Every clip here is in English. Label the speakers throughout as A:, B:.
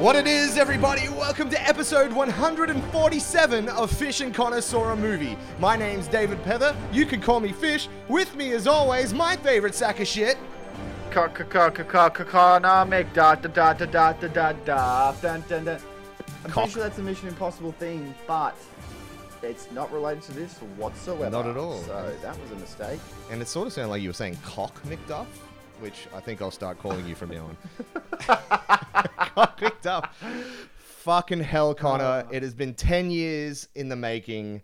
A: What it is, everybody, welcome to episode 147 of Fish and Connoisseur Movie. My name's David Pether, you can call me Fish. With me, as always, my favorite sack of shit.
B: Economic dot dot dot dot dot dot dot dun dun dun. I'm pretty sure that's a Mission Impossible theme, but it's not related to this whatsoever.
A: Not at all.
B: So that was a mistake.
A: And it sort of sounded like you were saying cock McDuff which I think I'll start calling you from now on. Got picked up. Fucking hell, Connor. It has been 10 years in the making.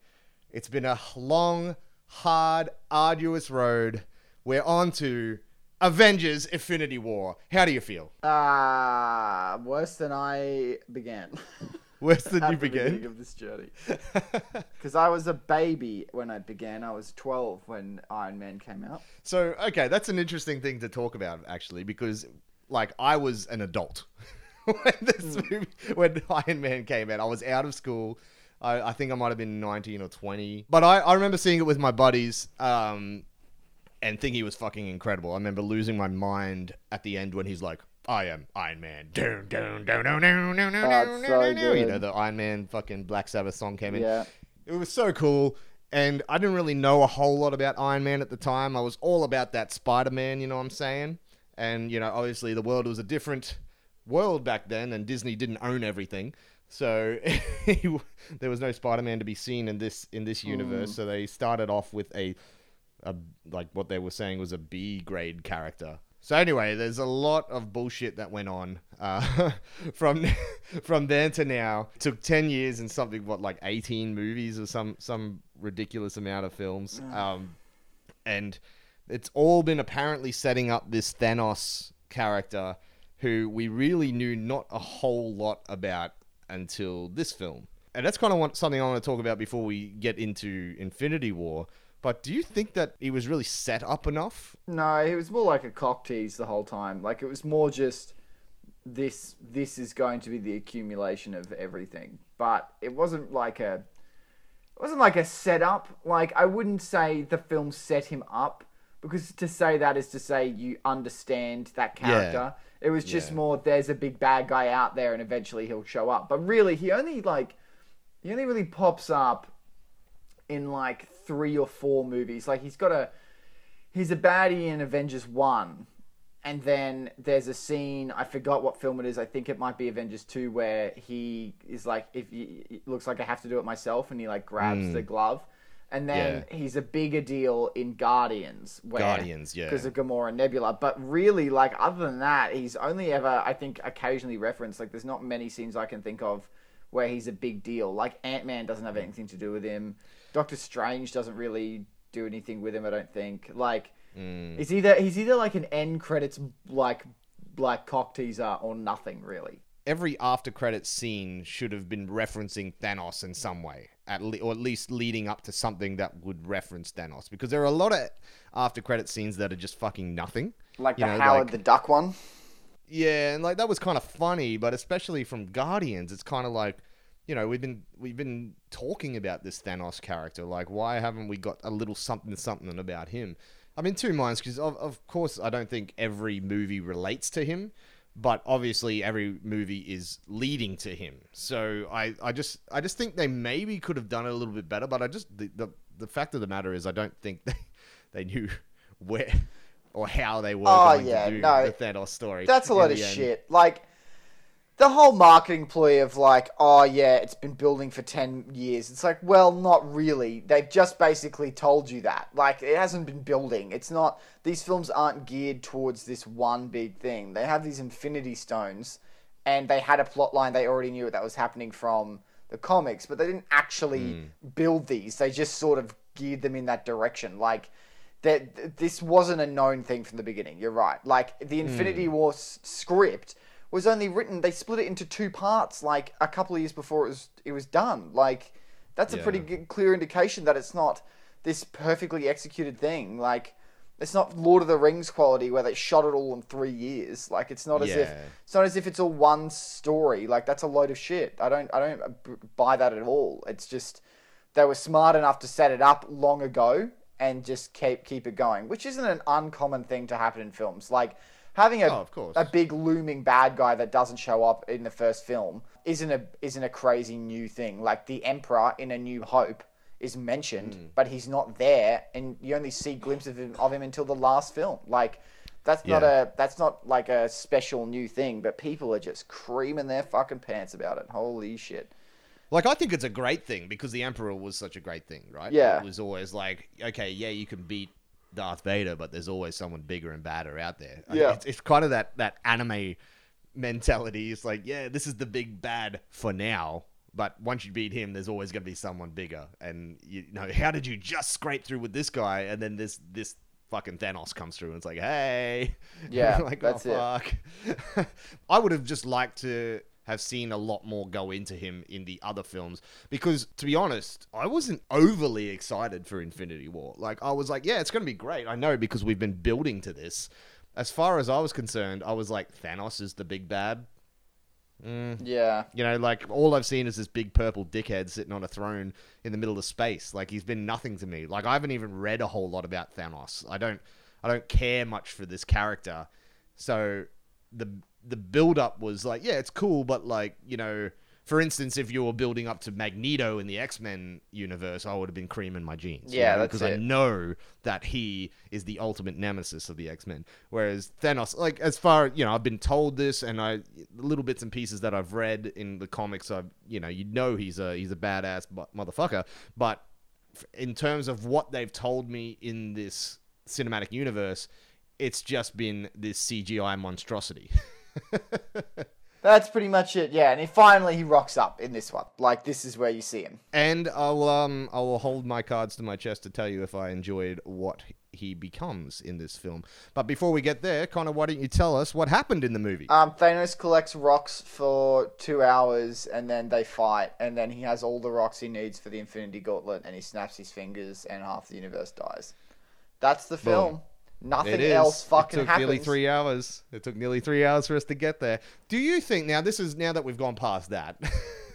A: It's been a long, hard, arduous road. We're on to Avengers Infinity War. How do you feel?
B: Ah, worse than I began.
A: Worse than you
B: the beginning
A: began?
B: of this journey. Because I was a baby when I began. I was 12 when Iron Man came out.
A: So, okay, that's an interesting thing to talk about, actually, because, like, I was an adult when this movie, when Iron Man came out. I was out of school. I, I think I might have been 19 or 20. But I, I remember seeing it with my buddies um, and thinking he was fucking incredible. I remember losing my mind at the end when he's like, I am Iron Man. Dun, dun, dun,
B: Oh, it's so
A: dun, dun. You know, the Iron Man fucking Black Sabbath song came in.
B: Yeah.
A: It was so cool. And I didn't really know a whole lot about Iron Man at the time. I was all about that Spider Man, you know what I'm saying? And, you know, obviously the world was a different world back then, and Disney didn't own everything. So there was no Spider Man to be seen in this in this hmm. universe. So they started off with a, a like what they were saying was a B grade character. So anyway, there's a lot of bullshit that went on uh, from from then to now. took ten years and something what like eighteen movies or some some ridiculous amount of films, um, and it's all been apparently setting up this Thanos character who we really knew not a whole lot about until this film. And that's kind of what, something I want to talk about before we get into Infinity War. But do you think that he was really set up enough?
B: No, it was more like a cock tease the whole time. Like it was more just this this is going to be the accumulation of everything. But it wasn't like a it wasn't like a setup. Like I wouldn't say the film set him up because to say that is to say you understand that character. It was just
A: Yeah.
B: more there's a big bad guy out there and eventually he'll show up. But really he only like he only really pops up in like three or four movies. Like he's got a he's a baddie in Avengers One, and then there's a scene I forgot what film it is. I think it might be Avengers Two, where he is like, if you, it looks like I have to do it myself, and he like grabs hmm. the glove. And then he's a bigger deal in Guardians, where,
A: Guardians, yeah.
B: because of Gamora and Nebula. But really, like other than that, he's only ever, I think, occasionally referenced. Like, there's not many scenes I can think of where he's a big deal. Like Ant Man doesn't have anything to do with him. Doctor Strange doesn't really do anything with him. I don't think. Like, hmm. he's either he's either like an end credits like like cock teaser or nothing really.
A: Every after credits scene should have been referencing Thanos in some way, at le- or at least leading up to something that would reference Thanos. Because there are a lot of after credit scenes that are just fucking nothing.
B: Like
A: You
B: the
A: know,
B: Howard
A: like-
B: the Duck one.
A: Yeah, and like that was kind of funny, but especially from Guardians, it's kind of like, you know, we've been we've been talking about this Thanos character. Like, why haven't we got a little something something about him? I'm in two minds because of, of course I don't think every movie relates to him, but obviously every movie is leading to him. So I, I just I just think they maybe could have done it a little bit better. But I just the the, the fact of the matter is I don't think they they knew where or how they were
B: Oh,
A: going
B: yeah,
A: to do
B: no.
A: the Thanos story.
B: That's a lot of
A: end.
B: shit. Like the whole marketing ploy of like, oh yeah, it's been building for ten years. It's like, well, not really. They've just basically told you that. Like it hasn't been building. It's not. These films aren't geared towards this one big thing. They have these Infinity Stones, and they had a plot line. They already knew that was happening from the comics, but they didn't actually hmm. build these. They just sort of geared them in that direction. Like that this wasn't a known thing from the beginning. You're right. Like the Infinity hmm. War s- script was only written. They split it into two parts, like a couple of years before it was it was done. Like that's a pretty good, clear indication that it's not this perfectly executed thing. Like it's not Lord of the Rings quality where they shot it all in three years. Like it's not as if it's not as if it's all one story. Like that's a load of shit. I don't I don't buy that at all. It's just they were smart enough to set it up long ago and just keep keep it going, which isn't an uncommon thing to happen in films. Like having a
A: Oh, of course.
B: a big looming bad guy that doesn't show up in the first film isn't a isn't a crazy new thing. Like the Emperor in A New Hope is mentioned,
A: Hmm.
B: but he's not there, and you only see glimpses of him, of him until the last film. Like that's not a that's not like a special new thing, but people are just creaming their fucking pants about it. Holy shit!
A: Like I think it's a great thing because the Emperor was such a great thing, right?
B: Yeah.
A: It was always like, okay, yeah, you can beat Darth Vader, but there's always someone bigger and badder out there. I-
B: Yeah.
A: It's, it's kind of that that anime mentality. It's like, yeah, this is the big bad for now. But once you beat him, there's always going to be someone bigger. And you know, how did you just scrape through with this guy, and then this this fucking Thanos comes through, and it's like, hey,
B: Yeah,
A: like oh,
B: that's it.
A: oh, fuck. I would have just liked to have seen a lot more go into him in the other films. Because to be honest i wasn't overly excited for infinity war. Like i was like yeah it's going to be great. I know because we've been building to this. As far as i was concerned i was like thanos is the big bad. Mm.
B: Yeah,
A: you know like all i've seen is this big purple dickhead sitting on a throne in the middle of space. Like he's been nothing to me. Like i haven't even read a whole lot about thanos. I don't i don't care much for this character. So the the build up was like yeah it's cool but like you know for instance if you were building up to magneto in the x-men universe i would have been creaming my jeans you
B: Yeah,
A: know,
B: that's
A: because i know that he is the ultimate nemesis of the X-Men. Whereas Thanos, like as far you know, I've been told this, and I little bits and pieces that I've read in the comics, I've you know, you know he's a he's a badass bu- motherfucker. But in terms of what they've told me in this cinematic universe, it's just been this CGI monstrosity.
B: that's pretty much it. Yeah, and he finally he rocks up in this one. Like this is where you see him.
A: and I'll um I will hold my cards to my chest to tell you if I enjoyed what he becomes in this film. But before we get there, Connor, why don't you tell us what happened in the movie?
B: Um, Thanos collects rocks for two hours, and then they fight, and then he has all the rocks he needs for the Infinity Gauntlet, and he snaps his fingers, and half the universe dies. That's the film. Nothing else fucking happened.
A: it took
B: happens.
A: nearly three hours. It took nearly three hours for us to get there. Do you think now? This is now that we've gone past that.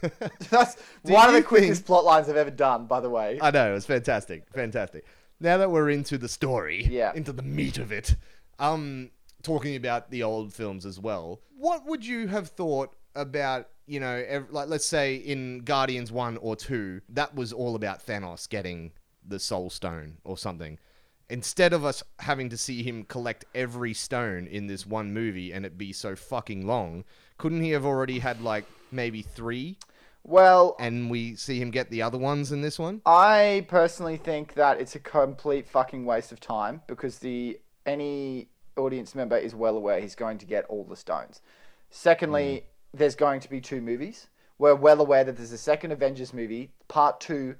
B: That's
A: Do
B: one of the quickest
A: think-
B: plot lines I've ever done, by the way.
A: I know it was fantastic, fantastic. Now that we're into the story,
B: Yeah.
A: into the meat of it, um, talking about the old films as well. What would you have thought about? You know, ev- like let's say in Guardians one or two, that was all about Thanos getting the Soul Stone or something. Instead of us having to see him collect every stone in this one movie and it be so fucking long, couldn't he have already had like maybe three
B: well,
A: and we see him get the other ones in this one?
B: I personally think that it's a complete fucking waste of time because the any audience member is well aware he's going to get all the stones. Secondly, hmm. there's going to be two movies. We're well aware that there's a second Avengers movie, part two,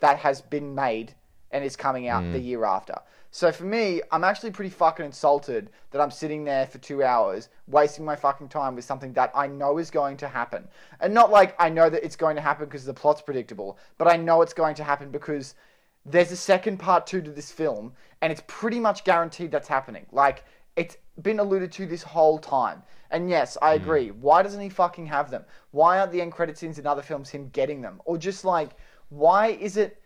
B: that has been made and is coming out the hmm. year after. So for me, I'm actually pretty fucking insulted that I'm sitting there for two hours wasting my fucking time with something that I know is going to happen. And not like I know that it's going to happen because the plot's predictable, but I know it's going to happen because there's a second part two to this film, and it's pretty much guaranteed that's happening. Like, it's been alluded to this whole time. And yes, I hmm. agree. Why doesn't he fucking have them? Why aren't the end credit scenes in other films him getting them? Or just like, why is it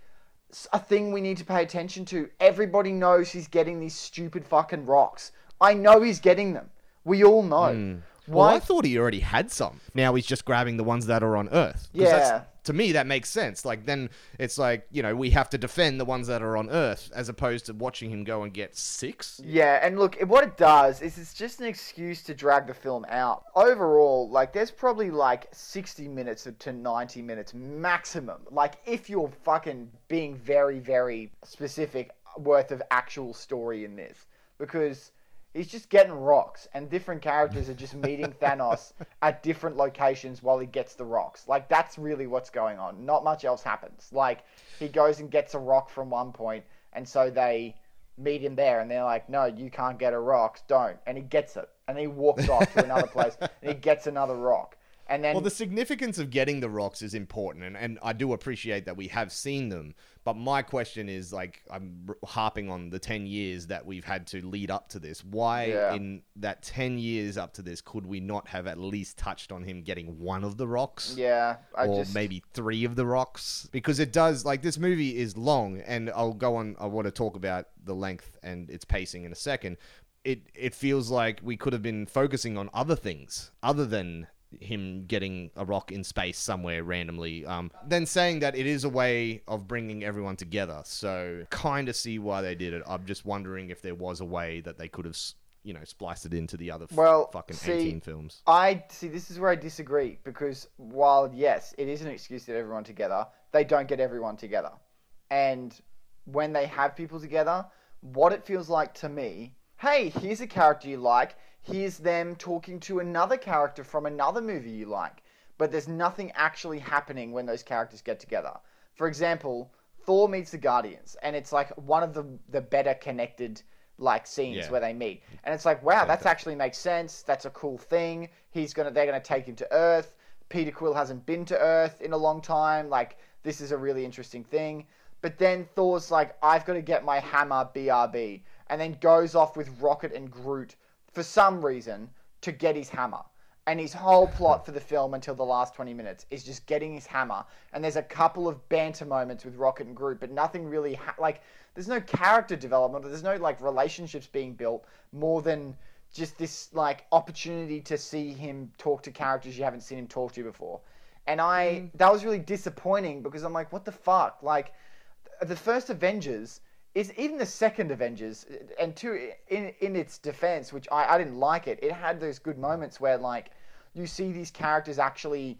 B: a thing we need to pay attention to? Everybody knows he's getting these stupid fucking rocks. I know he's getting them. We all know.
A: Well,
B: Why?
A: I thought he already had some. Now he's just grabbing the ones that are on Earth.
B: Yeah.
A: that's- To me, that makes sense. Like, then it's like, you know, we have to defend the ones that are on Earth as opposed to watching him go and get six.
B: Yeah, and look, what it does is it's just an excuse to drag the film out. Overall, like, there's probably like 60 minutes to 90 minutes maximum. Like, if you're fucking being very, very specific, worth of actual story in this. Because he's just getting rocks, and different characters are just meeting Thanos at different locations while he gets the rocks. Like, that's really what's going on. Not much else happens. Like, he goes and gets a rock from one point, and so they meet him there and they're like, no, you can't get a rock, don't. And he gets it. And he walks off to another place and he gets another rock. And then
A: Well, the significance of getting the rocks is important, and, and I do appreciate that we have seen them. But my question is like, I'm harping on the 10 years that we've had to lead up to this. Why,
B: Yeah.
A: in that 10 years up to this, could we not have at least touched on him getting one of the rocks?
B: yeah, I
A: or
B: just
A: maybe three of the rocks because it does like this movie is long and i'll go on i want to talk about the length and its pacing in a second it it feels like we could have been focusing on other things other than him getting a rock in space somewhere randomly. Um, then saying that it is a way of bringing everyone together. So kind of see why they did it. I'm just wondering if there was a way that they could have, you know, spliced it into the other f-
B: Well,
A: fucking
B: see,
A: 18 films.
B: I see. This is where I disagree because while yes, it is an excuse to get everyone together, they don't get everyone together. And when they have people together, what it feels like to me, hey, here's a character you like. Here's them talking to another character from another movie you like. But there's nothing actually happening when those characters get together. For example, Thor meets the Guardians, and it's like one of the the better connected like scenes
A: Yeah.
B: where they meet. And it's like, wow, that's actually makes sense. That's a cool thing. He's gonna they're gonna take him to Earth. Peter Quill hasn't been to Earth in a long time. Like, this is a really interesting thing. But then Thor's like, I've got to get my hammer, BRB, and then goes off with Rocket and Groot for some reason to get his hammer. And his whole plot for the film until the last 20 minutes is just getting his hammer. And there's a couple of banter moments with Rocket and Groot, but nothing really, ha- like, there's no character development, there's no, like, relationships being built more than just this, like, opportunity to see him talk to characters you haven't seen him talk to before. And I, mm-hmm. that was really disappointing because I'm like, what the fuck? Like, the first Avengers is even the second Avengers, uh, and two in in its defense, which I, I didn't like it. It had those good moments where like you see these characters actually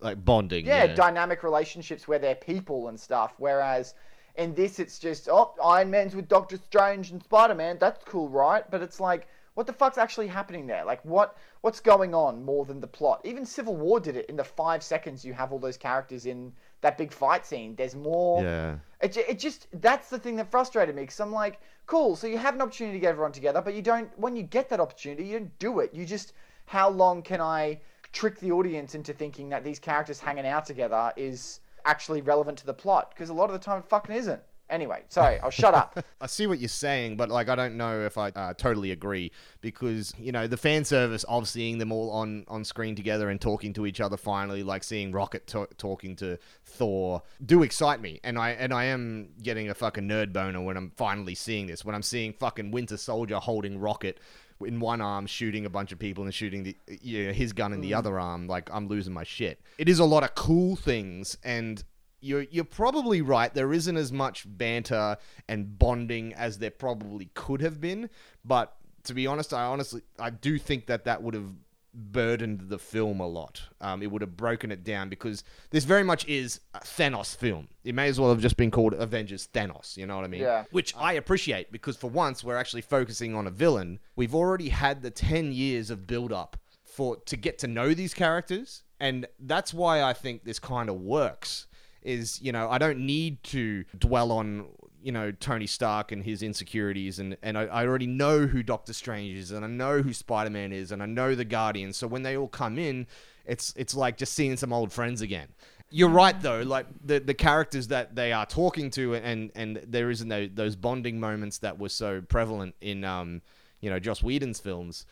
A: Like bonding.
B: yeah,
A: Yeah.
B: dynamic relationships where they're people and stuff. Whereas in this, it's just oh, Iron Man's with Doctor Strange and Spider Man. That's cool, right? But it's like, what the fuck's actually happening there? Like, what what's going on more than the plot? Even Civil War did it in the five seconds you have all those characters in that big fight scene. There's more.
A: yeah.
B: It, it just that's the thing that frustrated me because I'm like, cool. So you have an opportunity to get everyone together, but you don't. When you get that opportunity, you don't do it. You just, how long can I trick the audience into thinking that these characters hanging out together is actually relevant to the plot? Because a lot of the time, it fucking isn't. Anyway, sorry, I'll shut up.
A: I see what you're saying, but like I don't know if I uh, totally agree because you know the fan service of seeing them all on on screen together and talking to each other finally, like seeing Rocket to- talking to Thor, do excite me, and I and I am getting a fucking nerd boner when I'm finally seeing this. When I'm seeing fucking Winter Soldier holding Rocket in one arm shooting a bunch of people and shooting the you know, his gun in the other arm like I'm losing my shit. It is a lot of cool things and you're you're probably right there isn't as much banter and bonding as there probably could have been, but to be honest I honestly I do think that that would have burdened the film a lot. Um, it would have broken it down because this very much is a Thanos film. It may as well have just been called Avengers Thanos. You know what I mean?
B: Yeah.
A: Which I appreciate because for once we're actually focusing on a villain. We've already had the ten years of build up for to get to know these characters, and that's why I think this kind of works. Is you know I don't need to dwell on you know Tony Stark and his insecurities, and and I, I already know who Doctor Strange is, and I know who Spider Man is, and I know the Guardians. So when they all come in, it's it's like just seeing some old friends again. You're right though, like the the characters that they are talking to, and and there isn't those, those bonding moments that were so prevalent in um you know Joss Whedon's films,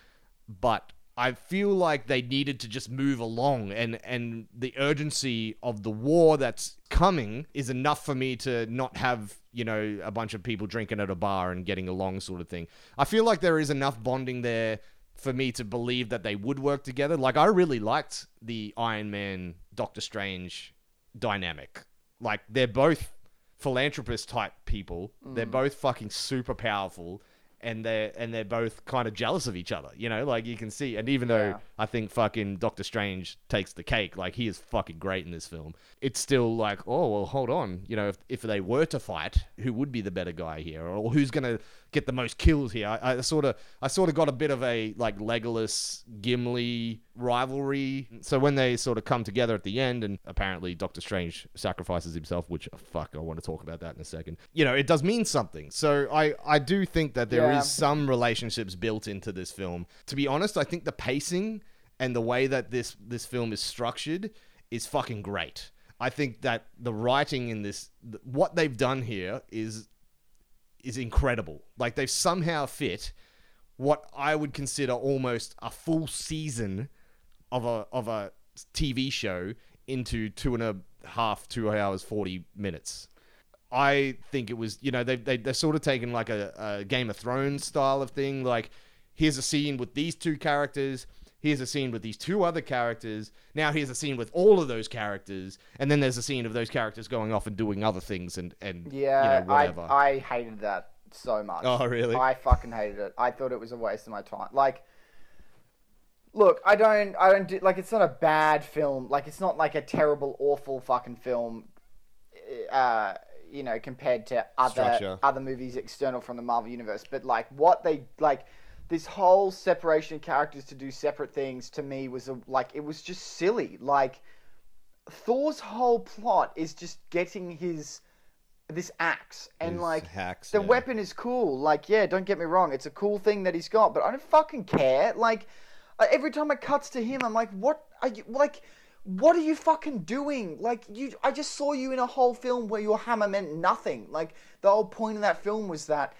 A: but I feel like they needed to just move along, and and the urgency of the war that's coming is enough for me to not have you know a bunch of people drinking at a bar and getting along sort of thing. I feel like there is enough bonding there for me to believe that they would work together. Like I really liked the Iron Man Doctor Strange dynamic. Like they're both philanthropist type people. They're mm. both fucking super powerful and they're and they're both kind of jealous of each other, you know, like you can see. And even though
B: Yeah.
A: I think fucking Doctor Strange takes the cake, like he is fucking great in this film. It's still like, oh well, hold on, you know, if if they were to fight, who would be the better guy here, or who's gonna get the most kills here? I, I sort of I sort of got a bit of a like Legolas Gimli rivalry. So when they sort of come together at the end, and apparently Doctor Strange sacrifices himself, which fuck, I want to talk about that in a second. You know, it does mean something. So I I do think that there is
B: Yeah.
A: some relationships built into this film. To be honest, I think the pacing and the way that this this film is structured is fucking great. I think that the writing in this, th- what they've done here is is incredible. Like they've somehow fit what I would consider almost a full season of a of a TV show into two and a half, two hours forty minutes. I think it was, you know, they they they're sort of taken like a, a Game of Thrones style of thing. Like here's a scene with these two characters. Here's a scene with these two other characters. Now here's a scene with all of those characters, and then there's a scene of those characters going off and doing other things and and
B: Yeah,
A: you know, whatever.
B: I I hated that so much.
A: Oh, really?
B: I fucking hated it. I thought it was a waste of my time. Like, look, I don't, I don't do, like. It's not a bad film. Like, it's not like a terrible, awful fucking film. Uh, you know, compared to other
A: Structure.
B: other movies external from the Marvel universe. But like, what they like. This whole separation of characters to do separate things to me was a, like it was just silly. Like Thor's whole plot is just getting his this axe and
A: His
B: like
A: hacks,
B: the
A: yeah.
B: weapon is cool. Like, yeah, don't get me wrong, it's a cool thing that he's got, but I don't fucking care. Like, every time it cuts to him, I'm like, what are you like? What are you fucking doing? Like, you, I just saw you in a whole film where your hammer meant nothing. Like, the whole point of that film was that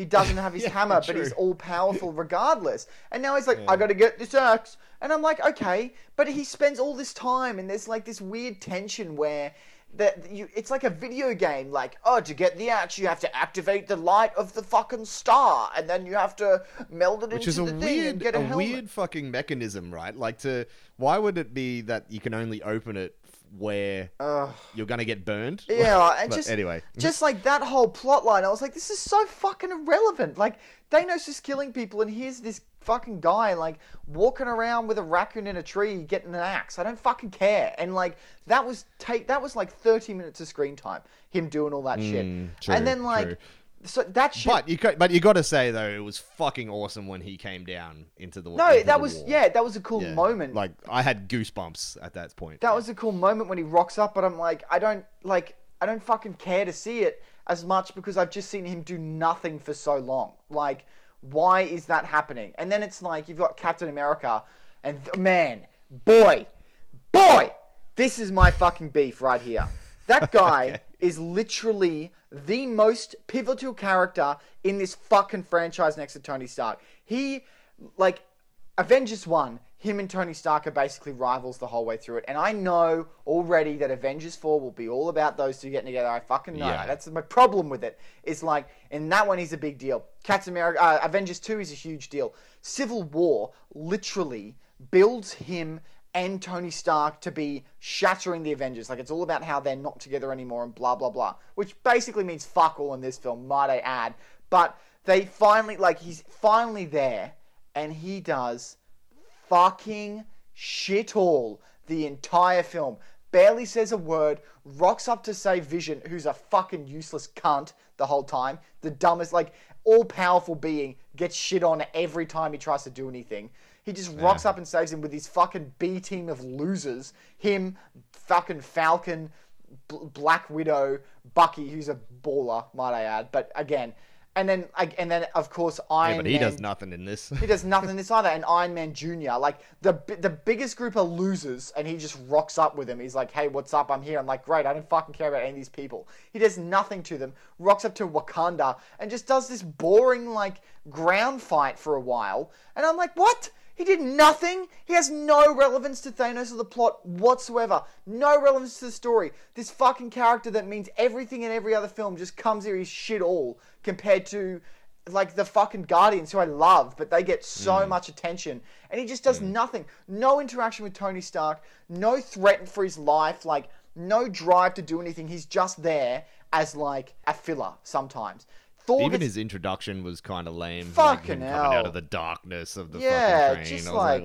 B: he doesn't have his
A: Yeah,
B: hammer, but he's all powerful regardless. And now he's like, I gotta get this axe. And I'm like, okay, but he spends all this time, and there's like this weird tension where that you, it's like a video game. Like, oh, to get the axe, you have to activate the light of the fucking star, and then you have to meld it
A: which
B: into
A: is a
B: the thing and
A: weird,
B: get a,
A: a, weird fucking mechanism, right? Like to why would it be that you can only open it where
B: Ugh.
A: you're gonna get burned?
B: Yeah, and just
A: anyway,
B: just like that whole plot line, I was like, this is so fucking irrelevant. Like Thanos is killing people, and here's this fucking guy like walking around with a raccoon in a tree getting an axe. I don't fucking care. And like that was take that was like thirty minutes of screen time, him doing all that shit.
A: Mm, true,
B: and then like
A: true.
B: So that shit.
A: but you but you got to say though, it was fucking awesome when he came down into the
B: no,
A: into
B: that
A: the
B: was
A: wall.
B: yeah, that was a cool
A: Yeah.
B: moment.
A: Like I had goosebumps at that point.
B: that was a cool moment when he rocks up, but I'm like, I don't like, I don't fucking care to see it as much because I've just seen him do nothing for so long. Like, why is that happening? And then it's like you've got Captain America, and th- man, boy, boy, this is my fucking beef right here. That guy
A: Okay.
B: is literally the most pivotal character in this fucking franchise next to Tony Stark. He, like, Avengers 1, him and Tony Stark are basically rivals the whole way through it. And I know already that Avengers 4 will be all about those two getting together. I fucking know.
A: Yeah.
B: That's my problem with it. It's like, in that one, he's a big deal. Captain America, uh, Avengers 2 is a huge deal. Civil War literally builds him and Tony Stark to be shattering the Avengers. Like, it's all about how they're not together anymore and blah, blah, blah. Which basically means fuck all in this film, might I add. But they finally, like, he's finally there and he does fucking shit all the entire film. Barely says a word, rocks up to save Vision, who's a fucking useless cunt the whole time. The dumbest, like, all powerful being gets shit on every time he tries to do anything. He just rocks up and saves him with his fucking B team of losers. Him, fucking Falcon, B- Black Widow, Bucky, who's a baller, might I add. But again, and then and then of course Iron
A: yeah, but he
B: Man.
A: does nothing in this.
B: He does nothing in this either. And Iron Man Jr. Like the the biggest group of losers, and he just rocks up with him. He's like, "Hey, what's up? I'm here." I'm like, "Great, I don't fucking care about any of these people." He does nothing to them. Rocks up to Wakanda and just does this boring like ground fight for a while. And I'm like, "What?" He did nothing. He has no relevance to Thanos or the plot whatsoever. No relevance to the story. This fucking character that means everything in every other film just comes here. He's shit all compared to like the fucking Guardians, who I love, but they get so mm. much attention, and he just does mm. nothing. No interaction with Tony Stark, no threat for his life, like no drive to do anything. He's just there as like a filler sometimes. Thor
A: Even his introduction was kind of lame. like
B: Fucking
A: him coming out of the darkness of the
B: Yeah,
A: fucking train.
B: just
A: was
B: like-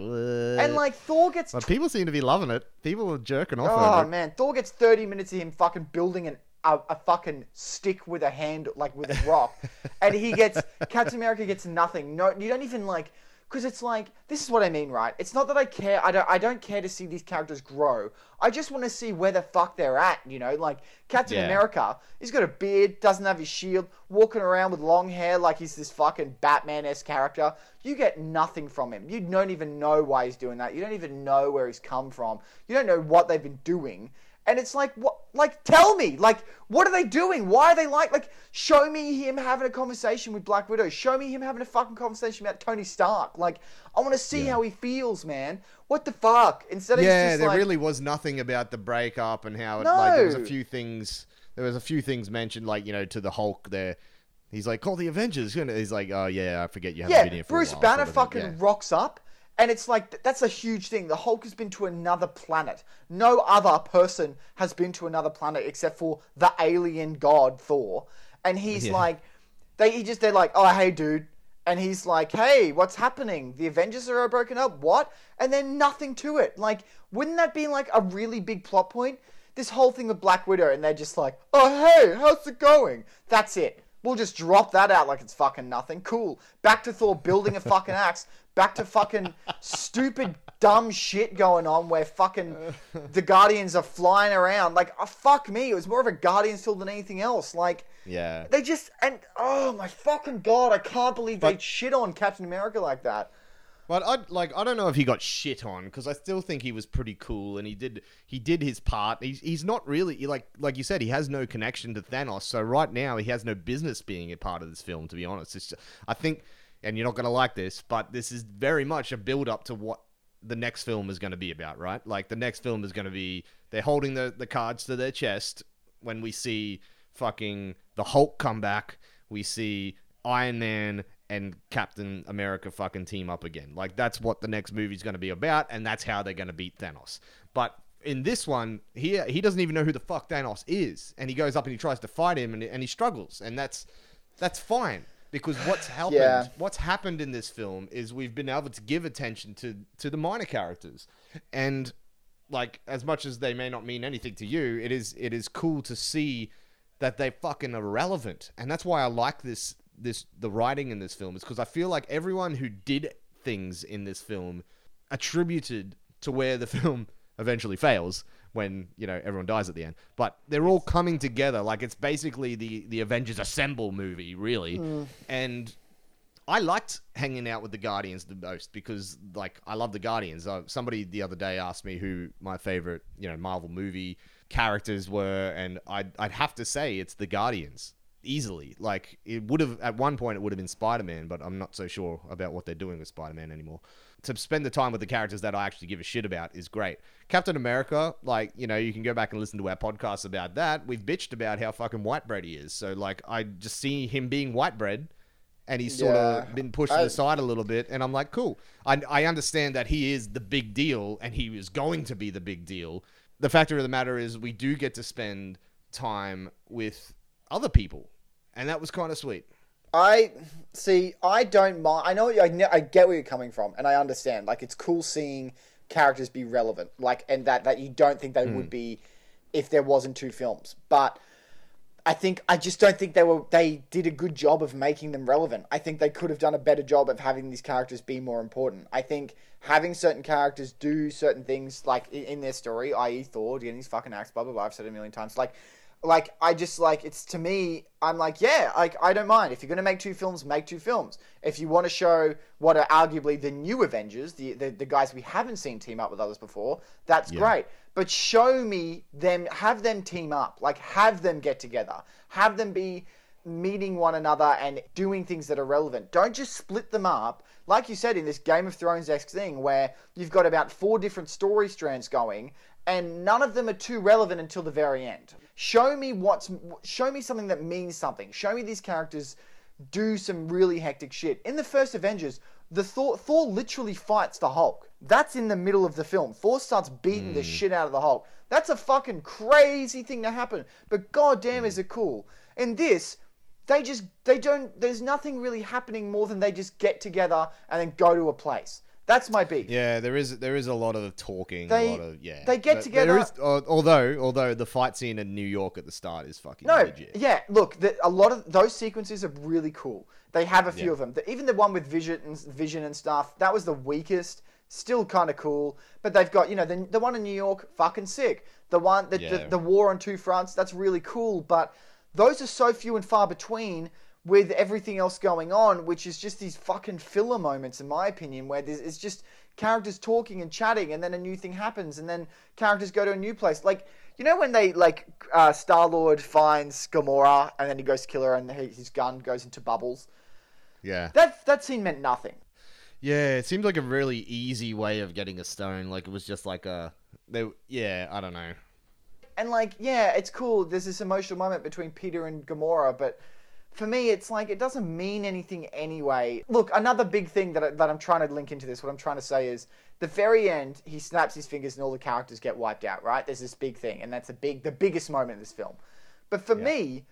B: and like Thor gets
A: but people seem to be loving it. People are jerking off
B: Oh
A: it.
B: man, Thor gets 30 minutes of him fucking building an a, a fucking stick with a hand, like with a rock, and he gets Captain America gets nothing. No, you don't even like, because it's like this is what I mean, right? It's not that I care. I don't. I don't care to see these characters grow. I just want to see where the fuck they're at. You know, like Captain
A: Yeah.
B: America. He's got a beard, doesn't have his shield, walking around with long hair like he's this fucking Batman-esque character. You get nothing from him. You don't even know why he's doing that. You don't even know where he's come from. You don't know what they've been doing. And it's like, what? Like, tell me, like, what are they doing? Why are they like, like, show me him having a conversation with Black Widow. Show me him having a fucking conversation about Tony Stark. Like, I want to see how he feels, man. What the fuck? Instead of
A: Yeah, there
B: like,
A: really was nothing about the breakup and how it like there was a few things there was a few things mentioned like you know to the Hulk there He's like, call the Avengers. He's like, oh yeah, I forget you haven't
B: Yeah,
A: been here for
B: Bruce
A: a while.
B: Banner
A: sort of
B: fucking
A: Yeah.
B: rocks up, and it's like that's a huge thing. The Hulk has been to another planet. No other person has been to another planet except for the alien god Thor, and he's
A: Yeah.
B: like, they he just they're like, oh hey dude, and he's like, hey, what's happening? The Avengers are all broken up. What? And then nothing to it. Like, wouldn't that be like a really big plot point? This whole thing with Black Widow, and they're just like, oh hey, how's it going? That's it. We'll just drop that out like it's fucking nothing. Cool. Back to Thor building a fucking axe. Back to fucking stupid, dumb shit going on where fucking the Guardians are flying around. Like, oh, fuck me. It was more of a Guardians film than anything else. Like,
A: Yeah.
B: they just, and oh my fucking god, I can't believe they shit on Captain America like that.
A: But I like I don't know if he got shit on because I still think he was pretty cool and he did he did his part. He's he's not really like like you said he has no connection to Thanos. So right now he has no business being a part of this film. To be honest, it's just, I think, and you're not gonna like this, but this is very much a build up to what the next film is going to be about. Right? Like the next film is going to be they're holding the the cards to their chest when we see fucking the Hulk come back. We see Iron Man and Captain America fucking team up again. Like that's what the next movie's going to be about, and that's how they're going to beat Thanos. But in this one, he he doesn't even know who the fuck Thanos is, and he goes up and he tries to fight him, and, and he struggles, and that's that's fine because what's happened
B: Yeah.
A: what's happened in this film is we've been able to give attention to to the minor characters, and like as much as they may not mean anything to you, it is it is cool to see that they fucking are relevant, and that's why I like this this the writing in this film is because I feel like everyone who did things in this film attributed to where the film eventually fails when you know everyone dies at the end. But they're all coming together. Like it's basically the the avengers assemble movie really. And I liked hanging out with the Guardians the most because, like, I love the Guardians. Uh, somebody the other day asked me who my favorite, you know, Marvel movie characters were, and I'd, I'd have to say it's the Guardians easily. Like, it would have at one point it would have been Spider Man, but I'm not so sure about what they're doing with Spider Man anymore. To spend the time with the characters that I actually give a shit about is great. Captain America, like, you know, you can go back and listen to our podcast about that. We've bitched about how fucking white bread he is. So, like, I just see him being white bread and he's sort
B: Yeah.
A: of been pushed to
B: I-
A: the side a little bit and i'm like cool I, I understand that he is the big deal and he is going to be the big deal the fact of the matter is we do get to spend time with other people and that was kind of sweet
B: I see. I don't mind. I know. I, I get where you're coming from, and I understand. Like, it's cool seeing characters be relevant, like, and that that you don't think they would hmm. be if there wasn't two films. But I think I just don't think they were. They did a good job of making them relevant. I think they could have done a better job of having these characters be more important. I think having certain characters do certain things, like i- in their story, i.e., Thor getting his fucking axe, blah blah blah. I've said it a million times. Like, like I just like it's to me. I'm like, yeah, like I don't mind if you're gonna make two films, make two films. If you want to show what are arguably the new Avengers, the the, the guys we haven't seen team up with others before, that's great. But show me them, have them team up, like have them get together, have them be meeting one another and doing things that are relevant. Don't just split them up, like you said in this Game of Thrones esque thing where you've got about four different story strands going, and none of them are too relevant until the very end. Show me what's, show me something that means something. Show me these characters do some really hectic shit. In the first Avengers, the Thor, Thor literally fights the Hulk. That's in the middle of the film. Thor starts beating the hmm. shit out of the Hulk. That's a fucking crazy thing to happen. But goddamn, is hmm. it cool? In this, they just they don't. There's nothing really happening more than they just get together and then go to a place. That's my beef.
A: yeah there is there is a lot of talking
B: They-
A: a lot of yeah
B: they get
A: But
B: together-
A: there is, al- although although the fight scene in new york at the start is fucking
B: No,
A: legit
B: yeah. Look, the, a lot of those sequences are really cool. They have a few
A: Yeah.
B: of them. The, even the one with Vision and Vision and stuff, that was the weakest. Still kind of cool, but they've got you know the the one in New York, fucking sick. The one the,
A: Yeah.
B: the the war on two fronts, that's really cool. But those are so few and far between with everything else going on, which is just these fucking filler moments, in my opinion, where there's, it's just characters talking and chatting, and then a new thing happens, and then characters go to a new place. Like, you know, when they, like, uh, Star Lord finds Gamora, and then he goes to kill her, and he, his gun goes into bubbles?
A: yeah
B: That, that scene meant nothing.
A: Yeah, it seemed like a really easy way of getting a stone. Like it was just like a, they, yeah, I don't know.
B: And, like, yeah, it's cool. There's this emotional moment between Peter and Gamora, but for me, it's like it doesn't mean anything anyway. Look, another big thing that, I, that I'm trying to link into this, what I'm trying to say is the very end, he snaps his fingers and all the characters get wiped out, right? There's this big thing, and that's a big, the biggest moment in this film. But for me,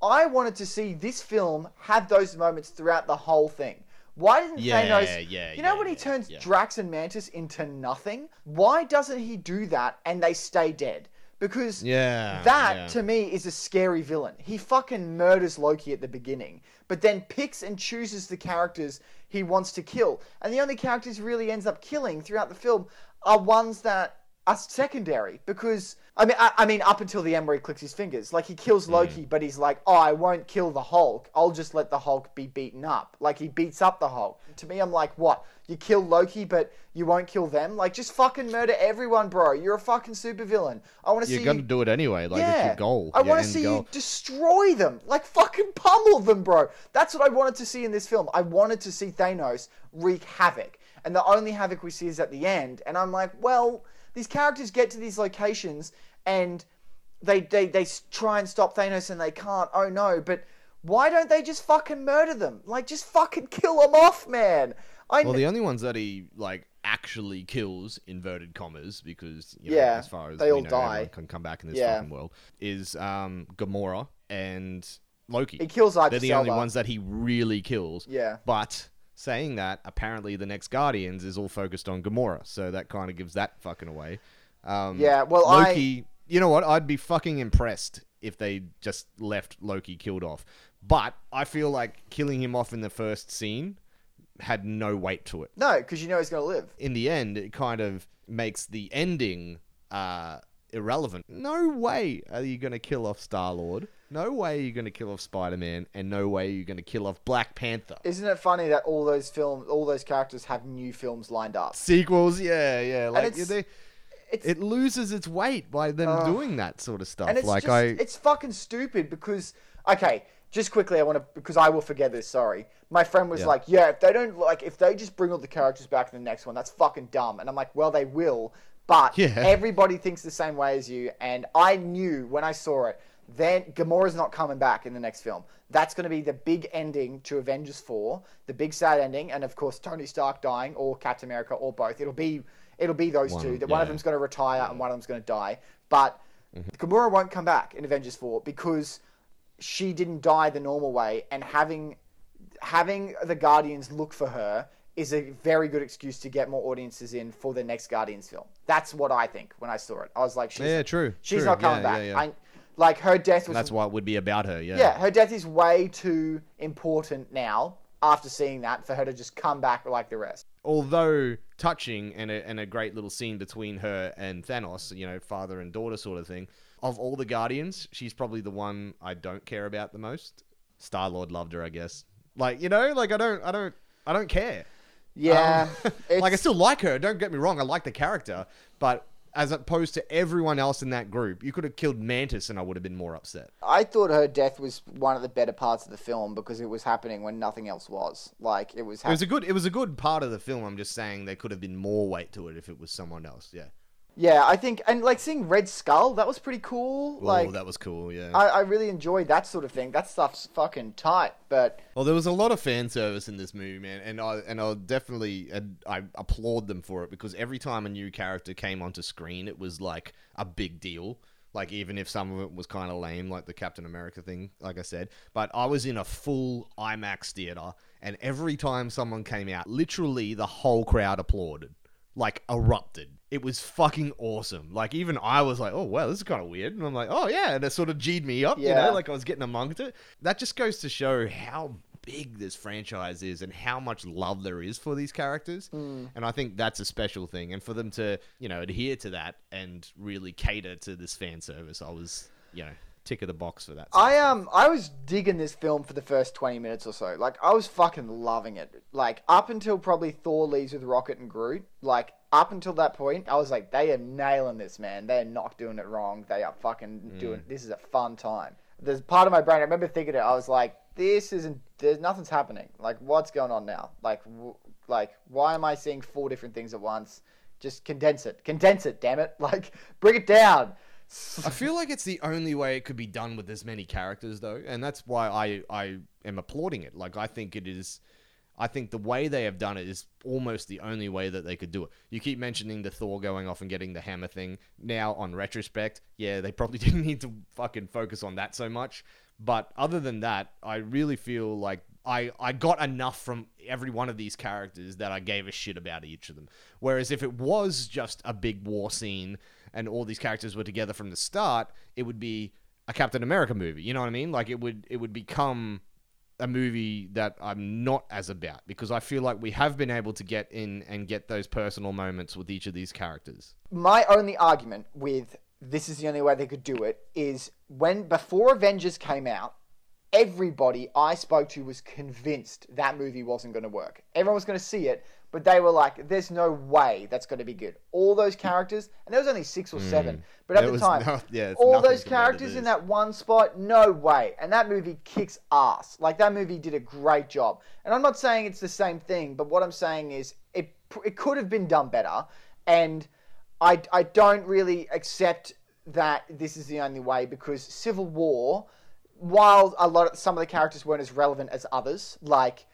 B: I wanted to see this film have those moments throughout the whole thing. Why didn't
A: Yeah,
B: Thanos?
A: yeah,
B: you know
A: yeah,
B: when he
A: yeah,
B: turns
A: yeah.
B: Drax and Mantis into nothing? Why doesn't he do that and they stay dead? Because
A: Yeah,
B: that
A: yeah.
B: to me is a scary villain. He fucking murders Loki at the beginning, but then picks and chooses the characters he wants to kill. And the only characters he really ends up killing throughout the film are ones that are secondary because I mean I, I mean up until the end where he clicks his fingers like he kills
A: Hmm.
B: Loki but he's like oh I won't kill the Hulk I'll just let the Hulk be beaten up like he beats up the Hulk to me I'm like what you kill Loki but you won't kill them like just fucking murder everyone bro you're a fucking supervillain I want to see
A: You're gonna
B: you
A: do it anyway. Like it's your goal.
B: I want to see
A: goal.
B: you destroy them, like fucking pummel them, bro. That's what I wanted to see in this film. I wanted to see Thanos wreak havoc, and the only havoc we see is at the end. And I'm like, well, these characters get to these locations and they they they try and stop Thanos and they can't. Oh no! But why don't they just fucking murder them? Like, just fucking kill them off, man. I
A: Well, the only ones that he like actually kills inverted commas because you know,
B: Yeah,
A: as far as
B: they all
A: know,
B: die.
A: can come back in this
B: Yeah.
A: fucking world is um, Gamora and Loki.
B: he kills Idris
A: They're the only ones that he really kills.
B: Yeah.
A: But saying that, apparently the next Guardians is all focused on Gamora, so that kind of gives that fucking away. Um,
B: Yeah, well, I-
A: Loki. You know what? I'd be fucking impressed if they just left Loki killed off. But I feel like killing him off in the first scene had no weight to it.
B: No, because you know he's gonna live.
A: In the end, it kind of makes the ending uh, irrelevant. No way are you going to kill off Star Lord. No way you're you going to kill off Spider Man, and no way you're you going to kill off Black Panther.
B: Isn't it funny that all those films, all those characters have new films lined up?
A: Sequels, yeah, yeah. Like they, it loses its weight by them
B: Ugh.
A: doing that sort of stuff.
B: and it's
A: like
B: just
A: I,
B: it's fucking stupid because okay just quickly i want to because i will forget this sorry my friend was
A: Yeah.
B: like yeah if they don't like if they just bring all the characters back in the next one that's fucking dumb and i'm like well they will but
A: Yeah.
B: everybody thinks the same way as you and i knew when i saw it then Gamora's not coming back in the next film. That's going to be the big ending to Avengers 4, the big sad ending, and of course Tony Stark dying, or Captain America, or both. It'll be it'll be those
A: One
B: two. That one of them's going to retire and one of them's going to die. But mm-hmm. Gamora won't come back in Avengers 4 because she didn't die the normal way, and having having the Guardians look for her is a very good excuse to get more audiences in for the next Guardians film. That's what I think when I saw it. I was like, she's,
A: Yeah, true,
B: She's
A: true.
B: not coming
A: Yeah,
B: back.
A: yeah, yeah.
B: I, like her death was
A: that's what would be about her. Yeah.
B: yeah, her death is way too important now after seeing that for her to just come back like the rest.
A: although touching and a, and a great little scene between her and Thanos, you know, father and daughter sort of thing. Of all the Guardians, she's probably the one I don't care about the most. Star Lord loved her, I guess. Like you know, like I don't, I don't, I don't care.
B: Yeah,
A: Um, like I still like her. Don't get me wrong, I like the character, but as opposed to everyone else in that group, you could have killed Mantis and I would have been more upset.
B: I thought her death was one of the better parts of the film because it was happening when nothing else was. Like it was.
A: It was a good, it was a good part of the film. I'm just saying there could have been more weight to it if it was someone else. Yeah.
B: Yeah, I think, and like seeing Red Skull, that was pretty cool.
A: Oh,
B: like,
A: that was cool. Yeah.
B: I, I really enjoyed that sort of thing. That stuff's fucking tight. But
A: Well, there was a lot of fan service in this movie, man, and I and I definitely I applaud them for it because every time a new character came onto screen, it was like a big deal. Like even if some of it was kind of lame, like the Captain America thing, like I said. But I was in a full IMAX theater, and every time someone came out, literally the whole crowd applauded, like erupted. It was fucking awesome. Like even I was like, "Oh wow, this is kind of weird," and I'm like, "Oh yeah," and it sort of g'd me up, you know, like I was getting amongst it. That just goes to show how big this franchise is and how much love there is for these characters.
B: Hmm.
A: And I think that's a special thing. And for them to, you know, adhere to that and really cater to this fan service, I was, you know, tick of the box for that.
B: I um I was digging this film for the first twenty minutes or so. Like I was fucking loving it. Like up until probably Thor leaves with Rocket and Groot. Like up until that point, I was like, they are nailing this, man. They are not doing it wrong. They are fucking doing. This is a fun time. There's part of my brain. I remember thinking it. I was like, this isn't. There's nothing's happening. Like what's going on now? Like w- like why am I seeing four different things at once? Just condense it. Condense it. Damn it. Like bring it down.
A: I feel like it's the only way it could be done with as many characters, though, and that's why I I am applauding it. Like I think it is. I think the way they have done it is almost the only way that they could do it. You keep mentioning the Thor going off and getting the hammer thing. Now, on retrospect, yeah, they probably didn't need to fucking focus on that so much. But other than that, I really feel like I, I got enough from every one of these characters that I gave a shit about each of them. Whereas if it was just a big war scene and all these characters were together from the start, it would be a Captain America movie. You know what I mean? Like it would it would become a movie that I'm not as about because I feel like we have been able to get in and get those personal moments with each of these characters.
B: My only argument with this is the only way they could do it is when before Avengers came out, everybody I spoke to was convinced that movie wasn't going to work. Everyone was going to see it, but they were like, "There's no way that's going to be good." All those characters, and there was only six or seven, but at
A: There
B: the time,
A: no- yeah,
B: all those characters in that one spot, no way. And that movie kicks ass. Like that movie did a great job. And I'm not saying it's the same thing, but what I'm saying is it it could have been done better. And I I don't really accept that this is the only way because Civil War, while a lot of some of the characters weren't as relevant as others, like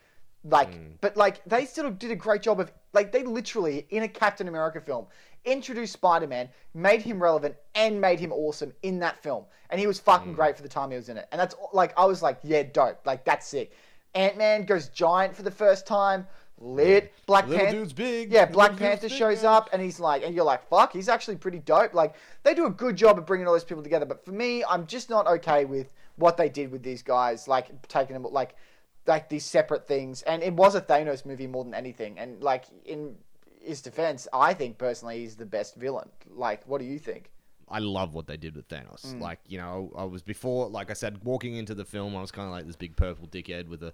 B: like hmm. but like they still did a great job of like they literally in a Captain America film introduced Spider-Man, made him relevant and made him awesome in that film. And he was fucking hmm. great for the time he was in it. And that's like I was like, yeah, dope. Like that's sick. Ant-Man goes giant for the first time. Lit. Black
A: Little
B: Panther.
A: big.
B: Yeah, Black
A: dude's
B: Panther shows
A: man.
B: up and he's like, and you're like, fuck, he's actually pretty dope. Like, they do a good job of bringing all those people together. But for me, I'm just not okay with what they did with these guys, like taking them like, like these separate things. And it was a Thanos movie more than anything. And like in his defense, I think personally he's the best villain. Like, what do you think?
A: I love what they did with Thanos.
B: Mm.
A: Like, you know, I was before, like I said, walking into the film, I was kind of like this big purple dickhead with a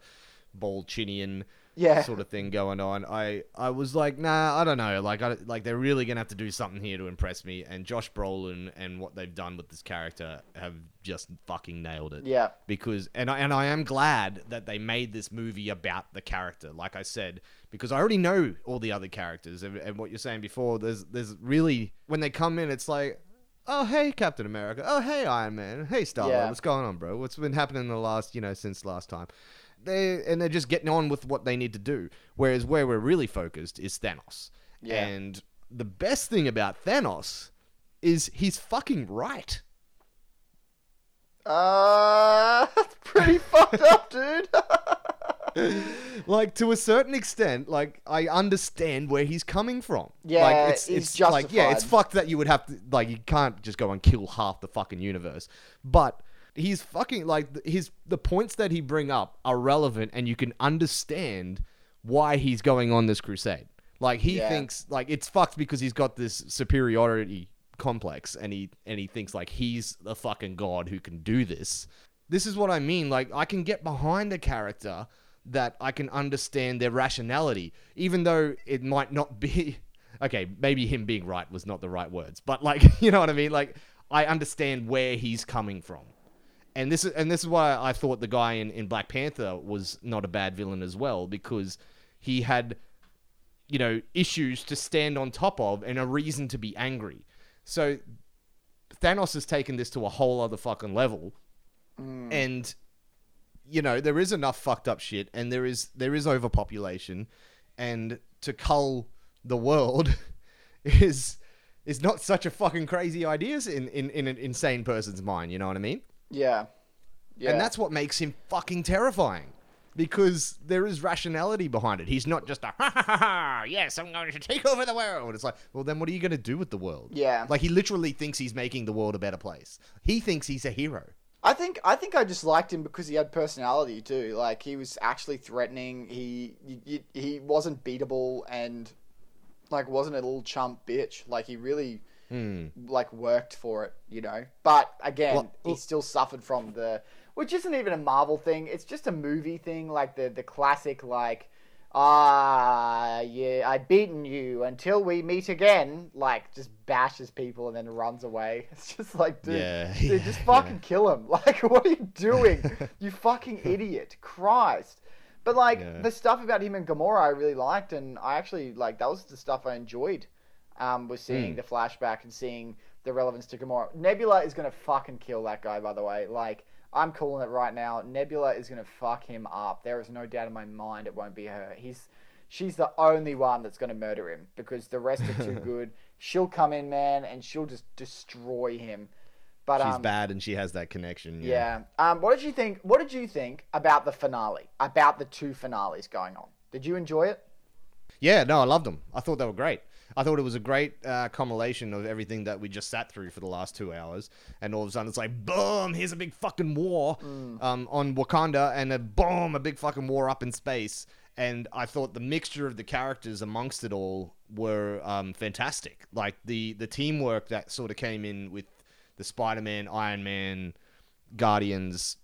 A: bald chinian
B: Yeah.
A: sort of thing going on. I I was like, nah, I don't know. Like, I, like they're really gonna have to do something here to impress me. And Josh Brolin and what they've done with this character have just fucking nailed it.
B: Yeah.
A: Because and I, and I am glad that they made this movie about the character. Like I said, because I already know all the other characters and, and what you're saying before. There's there's really when they come in, it's like. Oh hey Captain America. Oh hey Iron Man. Hey Star Lord.
B: Yeah.
A: What's going on, bro? What's been happening in the last, you know, since last time? They and they're just getting on with what they need to do. Whereas where we're really focused is Thanos.
B: Yeah.
A: And the best thing about Thanos is he's fucking right.
B: Uh, that's pretty fucked up, dude.
A: like to a certain extent, like I understand where he's coming from.
B: Yeah,
A: like, it's, it's like yeah, it's fucked that you would have to like you can't just go and kill half the fucking universe. But he's fucking like his the points that he bring up are relevant, and you can understand why he's going on this crusade. Like he
B: Yeah.
A: thinks like it's fucked because he's got this superiority complex, and he and he thinks like he's the fucking god who can do this. This is what I mean. Like I can get behind a character that I can understand their rationality, even though it might not be. Okay, maybe him being right was not the right words, but like you know what I mean. Like I understand where he's coming from, and this is and this is why I thought the guy in, in Black Panther was not a bad villain as well because he had, you know, issues to stand on top of and a reason to be angry. So Thanos has taken this to a whole other fucking level, mm. and you know there is enough fucked up shit, and there is there is overpopulation, and to cull the world is is not such a fucking crazy idea in, in, in an insane person's mind. You know what I mean?
B: Yeah. Yeah.
A: And that's what makes him fucking terrifying. Because there is rationality behind it. He's not just a ha ha ha ha, yes, I'm going to take over the world. It's like, well, then what are you going to do with the world?
B: Yeah.
A: Like, he literally thinks he's making the world a better place. He thinks he's a hero.
B: I think I think I just liked him because he had personality too. Like he was actually threatening. He he, he wasn't beatable and like wasn't a little chump bitch. Like he really like worked for it, you know. But again,
A: Well-
B: he still suffered from the which isn't even a Marvel thing. It's just a movie thing, like the the classic like ah yeah I've beaten you until we meet again. Like just bashes people and then runs away. It's just like dude,
A: Yeah,
B: dude,
A: yeah,
B: just fucking
A: yeah.
B: kill him. Like, what are you doing? you fucking idiot. Christ. But like
A: Yeah.
B: the stuff about him and Gamora I really liked and I actually like that was the stuff I enjoyed. Um, was seeing
A: Hmm.
B: the flashback and seeing the relevance to Gamora. Nebula is gonna fucking kill that guy. By the way, like I'm calling it right now. Nebula is gonna fuck him up. There is no doubt in my mind it won't be her. He's she's the only one that's gonna murder him because the rest are too good. She'll come in, man, and she'll just destroy him. But
A: She's
B: um,
A: bad and she has that connection. Yeah.
B: yeah. Um, what did you think? What did you think about the finale? About the two finales going on? Did you enjoy it?
A: Yeah, no, I loved them. I thought they were great. I thought it was a great uh, compilation of everything that we just sat through for the last two hours, and all of a sudden it's like, boom! Here's a big fucking war um, on Wakanda, and a boom, a big fucking war up in space. And I thought the mixture of the characters amongst it all were um, fantastic. Like the the teamwork that sort of came in with the Spider-Man, Iron Man, Guardians,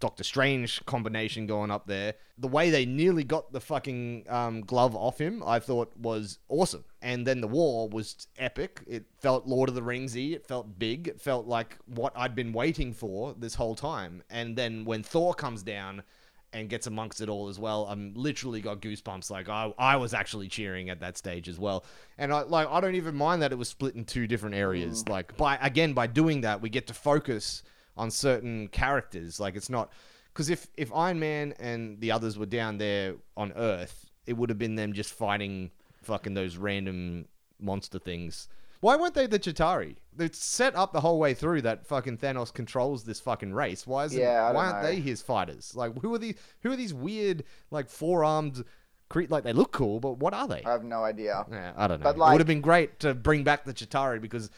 A: Doctor Strange combination going up there. The way they nearly got the fucking um, glove off him, I thought was awesome. And then the war was epic. It felt Lord of the Ringsy. It felt big. It felt like what I'd been waiting for this whole time. And then when Thor comes down and gets amongst it all as well, I'm literally got goosebumps. Like I, I was actually cheering at that stage as well. And I like I don't even mind that it was split in two different areas. Mm. Like by again by doing that, we get to focus on certain characters. Like it's not because if if Iron Man and the others were down there on Earth, it would have been them just fighting fucking those random monster things. Why weren't they the Chitauri? It's set up the whole way through that fucking Thanos controls this fucking race. Why is it?
B: Yeah, I
A: why
B: don't
A: aren't
B: know.
A: they his fighters? Like who are these? Who are these weird like four armed? Cre- like they look cool, but what are they?
B: I have no idea.
A: Yeah, I don't know.
B: But,
A: it would have been great to bring back the Chitauri because,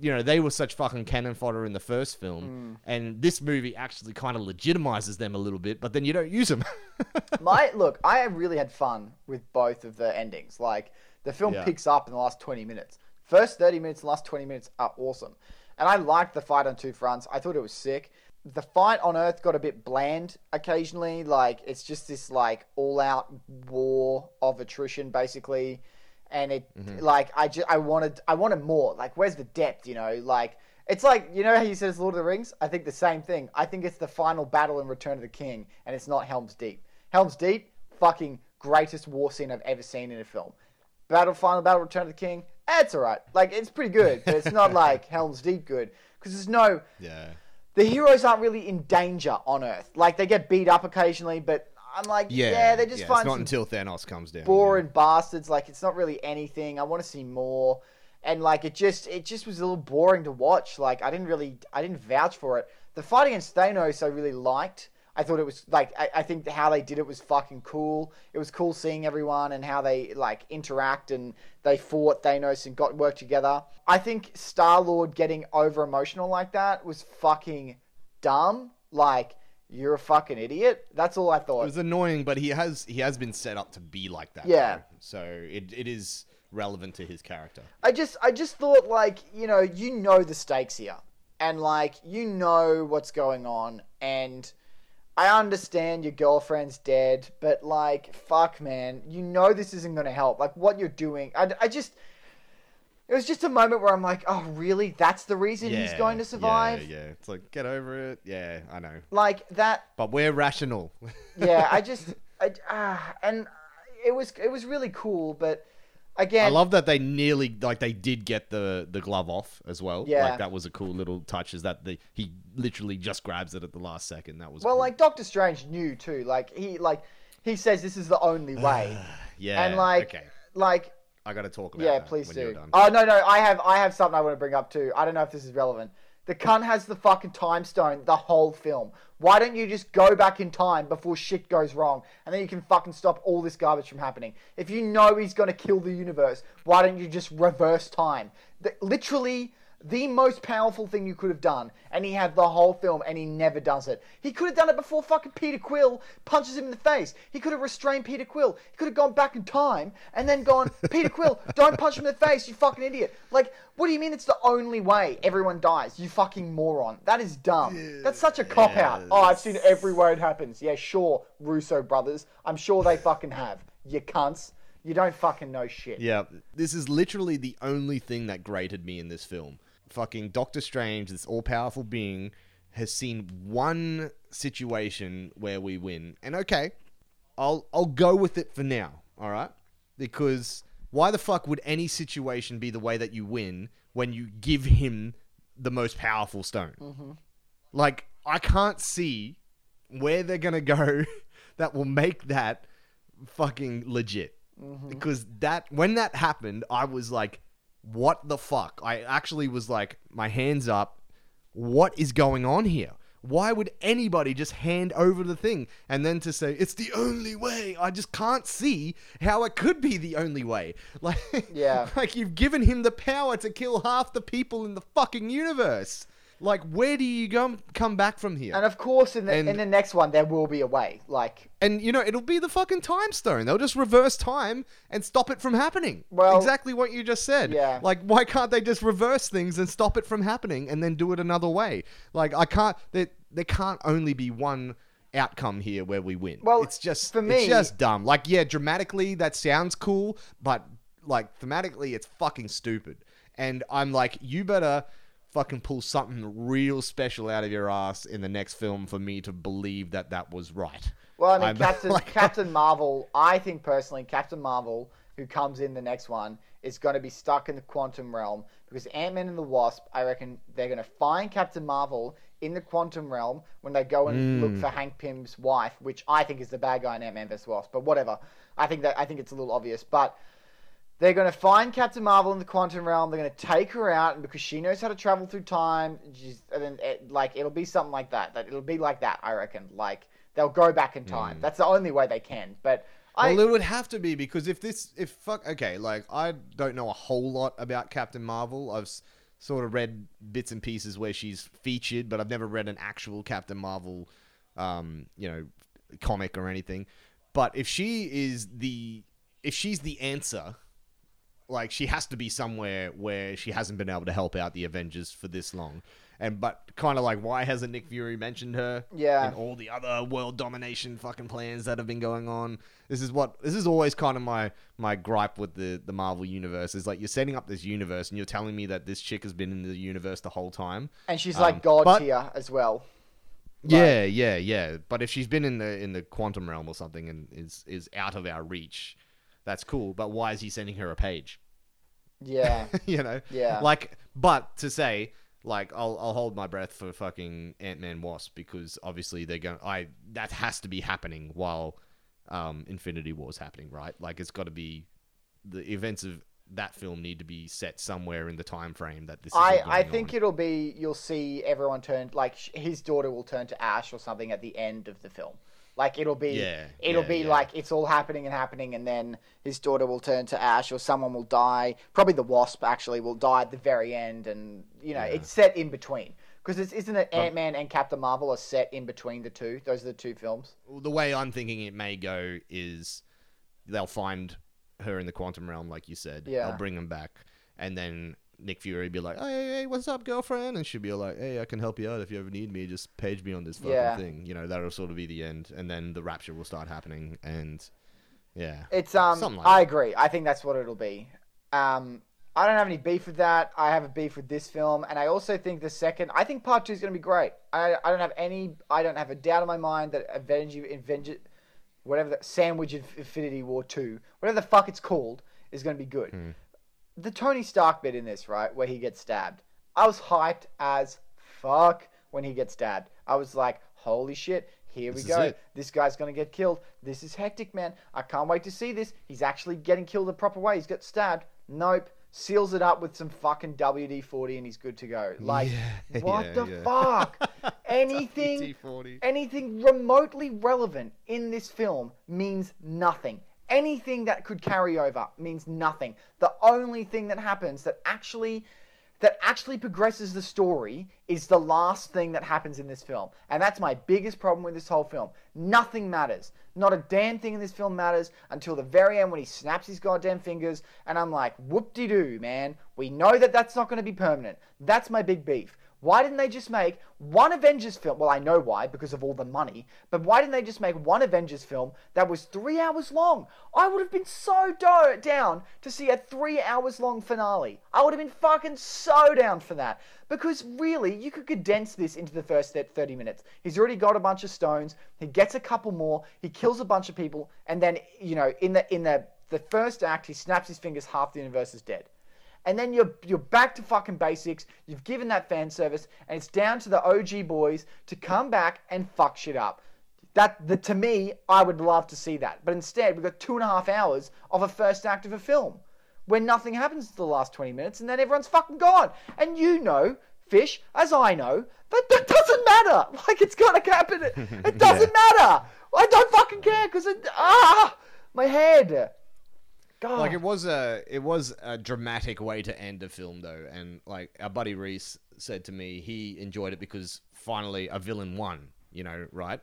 A: you know, they were such fucking cannon fodder in the first film,
B: Mm.
A: and this movie actually kind of legitimizes them a little bit, but then you don't use them.
B: My look, I really had fun with both of the endings. Like the film
A: Yeah.
B: picks up in the last twenty minutes. First thirty minutes, and last twenty minutes are awesome, and I liked the fight on two fronts. I thought it was sick. The fight on Earth got a bit bland occasionally. Like it's just this like all-out war of attrition, basically, and it like I just I wanted I wanted more. Like where's the depth? You know, like. It's like you know how you says Lord of the Rings. I think the same thing. I think it's the final battle in Return of the King, and it's not Helm's Deep. Helm's Deep, fucking greatest war scene I've ever seen in a film. Battle, final battle, Return of the King. Eh, it's alright. Like it's pretty good, but it's not like Helm's Deep good because there's no.
A: yeah.
B: The heroes aren't really in danger on Earth. Like they get beat up occasionally, but I'm like, yeah, they just
A: yeah,
B: find
A: It's not until Thanos comes down.
B: boring bastards. Like it's not really anything. I want to see more. And like it just it just was a little boring to watch. Like I didn't really I didn't vouch for it. The fight against Thanos I really liked. I thought it was like I, I think how they did it was fucking cool. It was cool seeing everyone and how they like interact and they fought Thanos and got work together. I think Star Lord getting over emotional like that was fucking dumb. Like you're a fucking idiot. That's all I thought.
A: It was annoying, but he has he has been set up to be like that.
B: Yeah.
A: though. So it, it is relevant to his character.
B: I just I just thought like, you know, you know the stakes here. And like you know what's going on and I understand your girlfriend's dead, but like fuck man, you know this isn't going to help. Like what you're doing. I, I just it was just a moment where I'm like, "Oh, really? That's the reason he's going to survive?"
A: Yeah, yeah. It's like get over it. Yeah, I know.
B: Like that
A: But we're rational.
B: yeah, I just I ah, and it was it was really cool, but again
A: I love that they nearly like they did get the the glove off as well.
B: Yeah.
A: like that was a cool little touch. Is that the he literally just grabs it at the last second. That was
B: Well,
A: cool.
B: like Doctor Strange knew too. Like he like he says this is the only way.
A: yeah,
B: and like
A: okay,
B: like
A: I got to talk about.
B: yeah, please do. Oh no no, I have I have something I want to bring up too. I don't know if this is relevant. The cunt has the fucking time stone the whole film. Why don't you just go back in time before shit goes wrong, and then you can fucking stop all this garbage from happening? If you know he's gonna kill the universe, why don't you just reverse time? The, literally the most powerful thing you could have done, and he had the whole film, and he never does it. He could have done it before fucking Peter Quill punches him in the face. He could have restrained Peter Quill. He could have gone back in time and then gone, Peter Quill, don't punch him in the face, you fucking idiot. Like, what do you mean it's the only way everyone dies? You fucking moron. That is dumb. That's such a cop out. Oh, I've seen every way it happens. Yeah, sure, Russo brothers. I'm sure they fucking have. You cunts. You don't fucking know shit.
A: Yeah, this is literally the only thing that grated me in this film. Fucking Doctor Strange, this all powerful being, has seen one situation where we win. And okay, I'll I'll go with it for now, all right? Because why the fuck would any situation be the way that you win when you give him the most powerful stone?
B: Mm-hmm.
A: Like, I can't see where they're gonna go that will make that fucking legit.
B: Mm-hmm.
A: Because that when that happened, I was like, "What the fuck?" I actually was like, my hands up. What is going on here? Why would anybody just hand over the thing and then to say it's the only way? I just can't see how it could be the only way. Like,
B: Yeah.
A: like you've given him the power to kill half the people in the fucking universe. Like, where do you go, come back from here?
B: And of course, in the
A: And-
B: in the next one, there will be a way. Like,
A: And you know, it'll be the fucking time stone. They'll just reverse time and stop it from happening.
B: Well-
A: exactly what you just said.
B: Yeah.
A: Like, why can't they just reverse things and stop it from happening and then do it another way? Like, I can't. There, there can't only be one outcome here where we win.
B: Well,
A: it's just
B: for me, it's
A: just dumb. Like, yeah, dramatically that sounds cool, but like thematically, it's fucking stupid. And I'm like, you better fucking pull something real special out of your ass in the next film for me to believe that that was right.
B: well, I mean,
A: I'm-
B: Captain
A: like-
B: Captain Marvel. I think personally, Captain Marvel, who comes in the next one, is going to be stuck in the quantum realm because Ant Man and the Wasp. I reckon they're going to find Captain Marvel in the quantum realm when they go and look hmm. for Hank Pym's wife, which I think is the bad guy in Ant Man vs Wasp. But whatever. I think that I think it's a little obvious, but. They're going to find Captain Marvel in the quantum realm. They're going to take her out, and because she knows how to travel through time, she's, and then it, like it'll be something like that. That it'll be like that. I reckon. Like they'll go back in time. That's the only way they can. But I,
A: Well, it would have to be because if this, if fuck, okay, like I don't know a whole lot about Captain Marvel. I've s- sort of read bits and pieces where she's featured, but I've never read an actual Captain Marvel, um, you know, comic or anything. But if she is the, if she's the answer, like she has to be somewhere where she hasn't been able to help out the Avengers for this long. And but kind of like why hasn't Nick Fury mentioned her?
B: Yeah.
A: In all the other world domination fucking plans that have been going on. This is what this is always kind of my my gripe with the the Marvel universe is like you're setting up this universe and you're telling me that this chick has been in the universe the whole time.
B: and she's
A: um,
B: like God
A: but-
B: tier as well.
A: Yeah, yeah, yeah. But if she's been in the in the quantum realm or something and is is out of our reach, that's cool. But why is he sending her a page?
B: Yeah.
A: you know?
B: Yeah.
A: Like, but to say, like, I'll, I'll hold my breath for fucking Ant Man Wasp because obviously they're going. I that has to be happening while um, Infinity War's happening, right? Like, it's got to be the events of that film need to be set somewhere in the time frame that this. Is
B: I, I think
A: on.
B: it'll be you'll see everyone turn like his daughter will turn to ash or something at the end of the film. Like it'll be
A: Yeah,
B: it'll
A: yeah,
B: be
A: yeah.
B: like it's all happening and happening and then his daughter will turn to ash or someone will die. Probably the wasp actually will die at the very end and you know it's set in between because isn't it Ant Man and Captain Marvel are set in between the two. Those are the two films.
A: the way I'm thinking it may go is they'll find her in the quantum realm, like you said.
B: Yeah.
A: They'll bring him back, and then Nick Fury be like, "Hey, hey, what's up, girlfriend?" And she'd be like, "Hey, I can help you out if you ever need me. Just page me on this fucking
B: Yeah.
A: thing." You know, that'll sort of be the end, and then the rapture will start happening, and yeah,
B: It's um
A: like
B: I agree. I think that's what it'll be. Um I don't have any beef with that. I have a beef with this film, and I also think the second. I think part two is going to be great. I, I don't have any. I don't have a doubt in my mind that Avenger, Avenger, whatever the Sandwich Infinity War two, whatever the fuck it's called, is going to be good.
A: Hmm.
B: The Tony Stark bit in this, right, where he gets stabbed. I was hyped as fuck when he gets stabbed. I was like, holy shit, here we go. This guy's gonna get killed. This is hectic, man. I can't wait to see this. He's actually getting killed the proper way. He's got stabbed. Nope. Seals it up with some fucking WD 40 and he's good to go. Like,
A: Yeah,
B: what
A: yeah,
B: the
A: yeah.
B: fuck? Anything, anything remotely relevant in this film means nothing. Anything that could carry over means nothing. The only thing that happens that actually that actually progresses the story is the last thing that happens in this film. And that's my biggest problem with this whole film. Nothing matters. Not a damn thing in this film matters until the very end when he snaps his goddamn fingers. And I'm like, whoop de doo, man. We know that that's not going to be permanent. That's my big beef. Why didn't they just make one Avengers film? Well, I know why, because of all the money. But why didn't they just make one Avengers film that was three hours long? I would have been so do- down to see a three hours long finale. I would have been fucking so down for that. Because really, you could condense this into the first th- 30 minutes. He's already got a bunch of stones. He gets a couple more. He kills a bunch of people, and then you know, in the in the the first act, he snaps his fingers, half the universe is dead. And then you're you're back to fucking basics. You've given that fan service, and it's down to the OG boys to come back and fuck shit up. That the, to me, I would love to see that. But instead, we've got two and a half hours of a first act of a film where nothing happens to the last 20 minutes and then everyone's fucking gone. And you know, Fish, as I know, that, that doesn't matter. Like, it's gonna happen. It doesn't matter. I don't fucking care because it. Ah! My head. God.
A: Like it was a it was a dramatic way to end a film though, and like our buddy Reese said to me, he enjoyed it because finally a villain won. You know, right?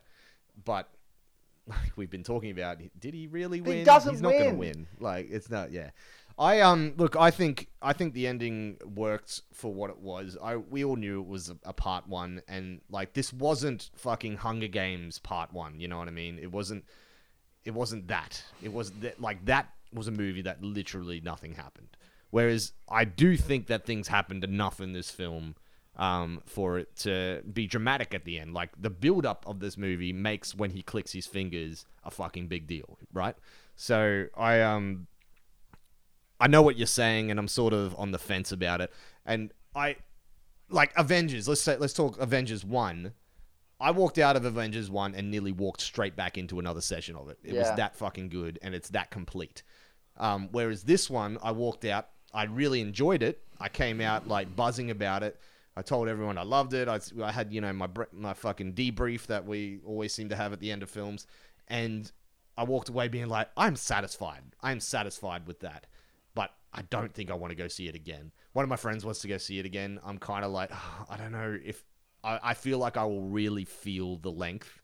A: But like we've been talking about, did he really win?
B: He doesn't
A: He's not going to
B: win.
A: Like it's not. Yeah. I um look. I think I think the ending worked for what it was. I we all knew it was a, a part one, and like this wasn't fucking Hunger Games part one. You know what I mean? It wasn't. It wasn't that. It was that like that was a movie that literally nothing happened. Whereas I do think that things happened enough in this film um, for it to be dramatic at the end. Like the build up of this movie makes when he clicks his fingers a fucking big deal, right? So I um I know what you're saying, and I'm sort of on the fence about it. And I like Avengers. Let's say let's talk Avengers one. I walked out of Avengers one and nearly walked straight back into another session of it. It was that fucking good, and it's that complete. Um, whereas this one, I walked out. I really enjoyed it. I came out like buzzing about it. I told everyone I loved it. I, I had you know my my fucking debrief that we always seem to have at the end of films, and I walked away being like, I'm satisfied. I'm satisfied with that. But I don't think I want to go see it again. One of my friends wants to go see it again. I'm kind of like, "Ah, I don't know if I, I feel like I will really feel the length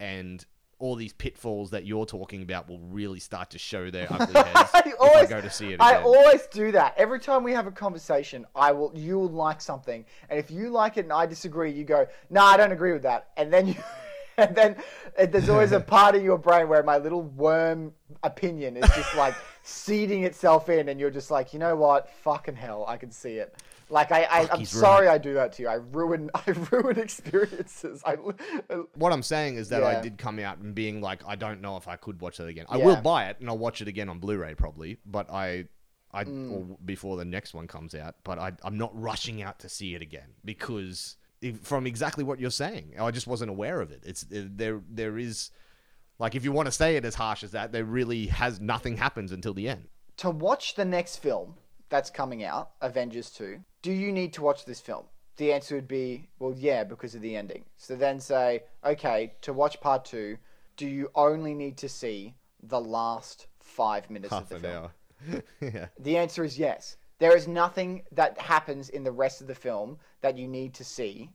A: and all these pitfalls that you're talking about will really start to show their ugly heads
B: I always
A: I go to see it
B: I always do that. Every time we have a conversation, I will you will like something, and if you like it and I disagree, you go, "No, I don't agree with that," and then you. And then there's always a part of your brain where my little worm opinion is just like seeding itself in, and you're just like, you know what? Fucking hell, I can see it. Like I, I I'm
A: he's
B: sorry I do that to you. I ruin, I ruin experiences. I,
A: what I'm saying is that
B: Yeah.
A: I did come out and being like, I don't know if I could watch that again. I
B: Yeah.
A: will buy it and I'll watch it again on Blu-ray probably, but I, I
B: Mm.
A: or before the next one comes out. But I, I'm not rushing out to see it again because if, from exactly what you're saying, I just wasn't aware of it. It's there, there is, like, if you want to say it as harsh as that, there really has nothing happens until the end.
B: to watch the next film that's coming out, Avengers 2, do you need to watch this film? The answer would be, well, yeah, because of the ending. So then say, okay, to watch part two, do you only need to see the last five minutes of
A: Half
B: the
A: an
B: film?
A: hour. yeah.
B: The answer is yes. There is nothing that happens in the rest of the film that you need to see,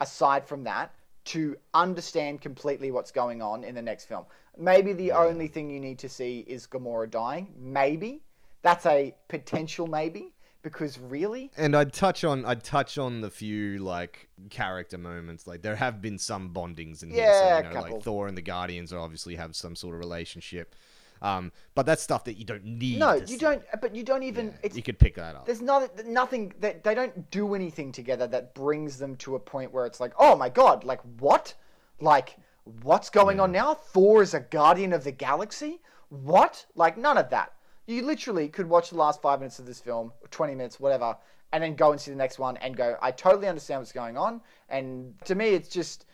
B: aside from that, to understand completely what's going on in the next film. Maybe the only thing you need to see is Gamora dying. Maybe. That's a potential maybe. Because really?
A: And I'd touch on I'd touch on the few like character moments. Like there have been some bondings in here.
B: Yeah,
A: So,
B: a
A: you know,
B: couple.
A: like Thor and the Guardians obviously have some sort of relationship. Um, but that's stuff that you don't need.
B: No, you
A: see.
B: don't. But you don't even. It's
A: You could pick that up.
B: There's not, nothing that they don't do anything together that brings them to a point where it's like, oh my god, like what? Like what's going on now? Thor is a guardian of the galaxy? What? Like none of that. You literally could watch the last five minutes of this film, twenty minutes, whatever, and then go and see the next one and go, I totally understand what's going on. And to me, it's just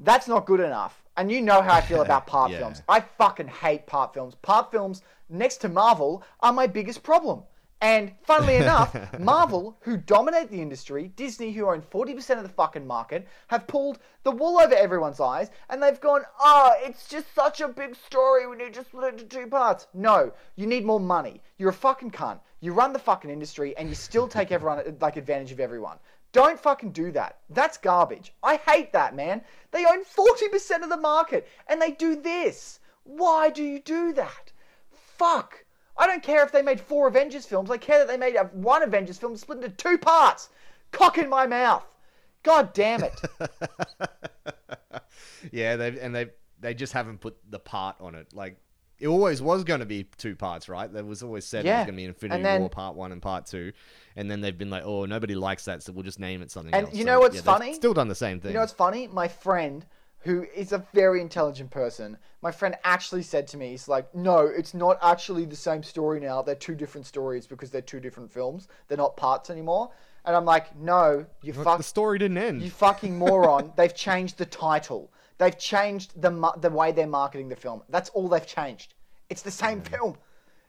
B: that's not good enough. And you know how I feel about part
A: Yeah.
B: films. I fucking hate part films. Part films, next to Marvel, are my biggest problem. And funnily enough, Marvel, who dominate the industry, Disney, who own 40% of the fucking market, have pulled the wool over everyone's eyes and they've gone, oh, it's just such a big story. We need to split it into two parts. No, you need more money. You're a fucking cunt. You run the fucking industry and you still take everyone, like, advantage of everyone. Don't fucking do that. That's garbage. I hate that, man. They own 40% of the market and they do this. Why do you do that? Fuck. I don't care if they made four Avengers films. I care that they made one Avengers film split into two parts. Cock in my mouth. God damn it.
A: yeah, they and they they just haven't put the part on it. Like it always was going to be two parts, right? There was always said it was going to be Infinity
B: then-
A: War Part One and Part Two, and then they've been like, oh, nobody likes that, so we'll just name it something
B: And
A: else.
B: you
A: So,
B: know what's
A: yeah,
B: funny?
A: Still done the same thing.
B: You know what's funny? My friend who is a very intelligent person, my friend actually said to me, he's like, no, it's not actually the same story now. They're two different stories because they're two different films. They're not parts anymore. And I'm like, no, you fuck,
A: the story didn't end.
B: you fucking moron. They've changed the title. They've changed the ma- the way they're marketing the film. That's all they've changed. It's the same mm. film.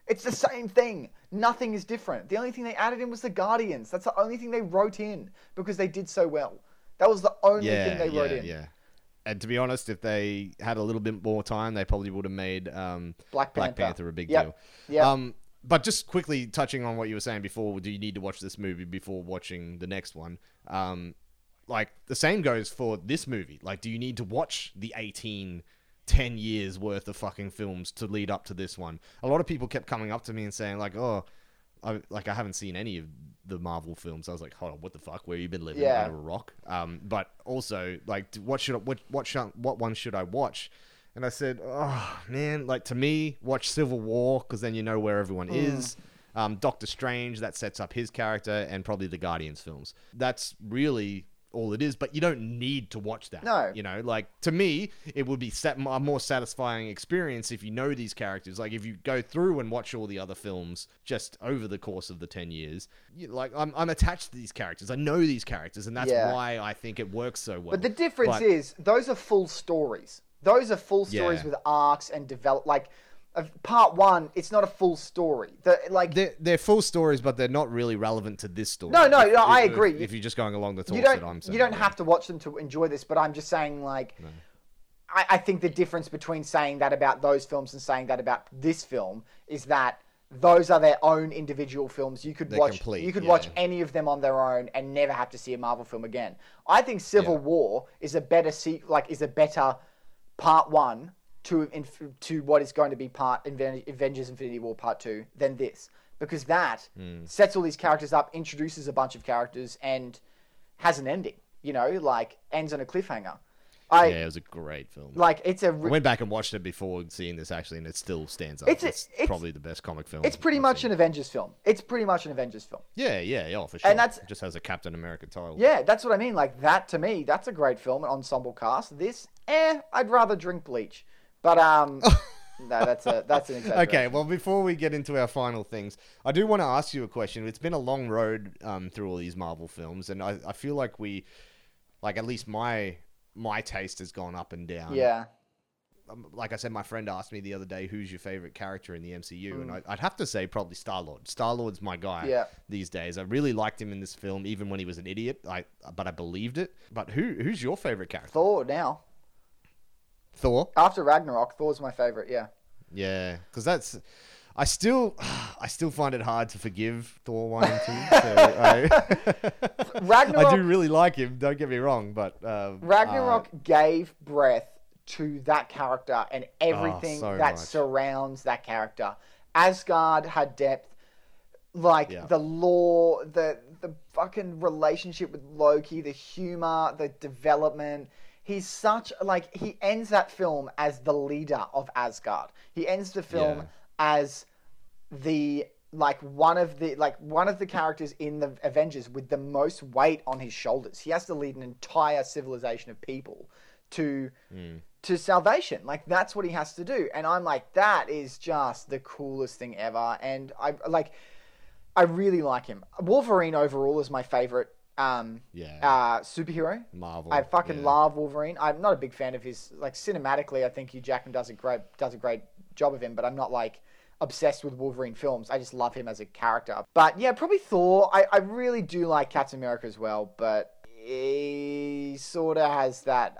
B: It's the same thing. Nothing is different. The only thing they added in was the Guardians. That's the only thing they wrote in because they did so well. That was the only
A: yeah,
B: thing they
A: yeah,
B: wrote in.
A: yeah. And to be honest, if they had a little bit more time, they probably would have made um,
B: Black
A: Black
B: Panther.
A: Panther a big
B: Yep.
A: deal.
B: Yep.
A: Um, but just quickly touching on what you were saying before, do you need to watch this movie before watching the next one? Um, like the same goes for this movie. Like, do you need to watch the 18, 10 years worth of fucking films to lead up to this one? A lot of people kept coming up to me and saying like, oh. I, like I haven't seen any of the Marvel films. I was like, hold on, what the fuck? Where you been living
B: Yeah.
A: under a rock? Um, but also like, what should I, what what should, what one should I watch? And I said, oh man, like to me, watch Civil War because then you know where everyone
B: Hmm.
A: is. Um, Doctor Strange that sets up his character, and probably the Guardians films. That's really all it is. But you don't need to watch that.
B: No.
A: you know, like to me, it would be a more satisfying experience if you know these characters. Like if you go through and watch all the other films just over the course of the ten years, you, like I'm, I'm attached to these characters. I know these characters, and that's
B: Yeah.
A: why I think it works so well.
B: But the difference
A: But-
B: is those are full stories. Those are full stories
A: Yeah.
B: with arcs and develop. Like part one, it's not a full story. The like
A: they're, they're full stories, but they're not really relevant to this story.
B: No, no,
A: If-
B: I agree.
A: If, you're just going along the thoughts
B: you
A: that I'm
B: don't
A: saying,
B: you don't have to watch them to enjoy this. But I'm just saying like. I, I think the difference between saying that about those films and saying that about this film is that those are their own individual films. You could
A: They're
B: watch
A: complete,
B: you could
A: yeah.
B: watch any of them on their own and never have to see a Marvel film again. I think Civil
A: Yeah.
B: War is a better se- like is a better part 1 to inf- to what is going to be part Aven- Avengers Infinity War part 2 than this because that
A: Hmm.
B: sets all these characters up, introduces a bunch of characters and has an ending, you know, like ends on a cliffhanger. I
A: Yeah, it was a great film.
B: like it's a
A: I
B: re-
A: went back and watched it before seeing this actually, and it still stands up.
B: It's
A: It's,
B: it's-
A: probably the best comic film.
B: it's pretty
A: I've
B: much
A: seen.
B: an Avengers film. It's pretty much an Avengers film.
A: Yeah, yeah, yeah, for sure.
B: And that's-
A: it just has a Captain America title.
B: Yeah, that's what I mean. Like that to me, that's a great film, an ensemble cast. This, eh, I'd rather drink bleach. But um, no, that's a that's an.
A: Okay, well, before we get into our final things, I do want to ask you a question. It's been a long road um, through all these Marvel films, and I, I feel like we, like at least my my taste has gone up and down.
B: Yeah,
A: um, like I said, my friend asked me the other day, "Who's your favorite character in the MCU?" And
B: Mm.
A: I, I'd have to say probably Star Lord. Star Lord's my guy
B: Yeah.
A: these days. I really liked him in this film, even when he was an idiot. I but I believed it. But who who's your favorite character?
B: Thor now
A: Thor.
B: after Ragnarok, Thor's my favorite. Yeah,
A: Yeah, because that's. I still, I still find it hard to forgive Thor one and two. So I,
B: Ragnarok.
A: I do really like him. Don't get me wrong, but um,
B: Ragnarok gave breath to that character and everything
A: Oh, so
B: that
A: much.
B: surrounds that character. Asgard had depth, like
A: Yeah.
B: the lore, the the fucking relationship with Loki, the humor, the development. He's such like he ends that film as the leader of Asgard. He ends the film
A: Yeah.
B: as the like one of the like one of the characters in the Avengers with the most weight on his shoulders. He has to lead an entire civilization of people to hmm. to salvation. Like that's what he has to do. And I'm like that is just the coolest thing ever and I like I really like him. Wolverine overall is my favorite um
A: Yeah.
B: uh superhero.
A: Marvel.
B: I fucking
A: yeah.
B: love Wolverine. I'm not a big fan of his like cinematically. I think Hugh Jackman does a great does a great job of him, but I'm not like obsessed with Wolverine films. I just love him as a character. But yeah, probably Thor. I, I really do like Captain America as well, but he sort of has that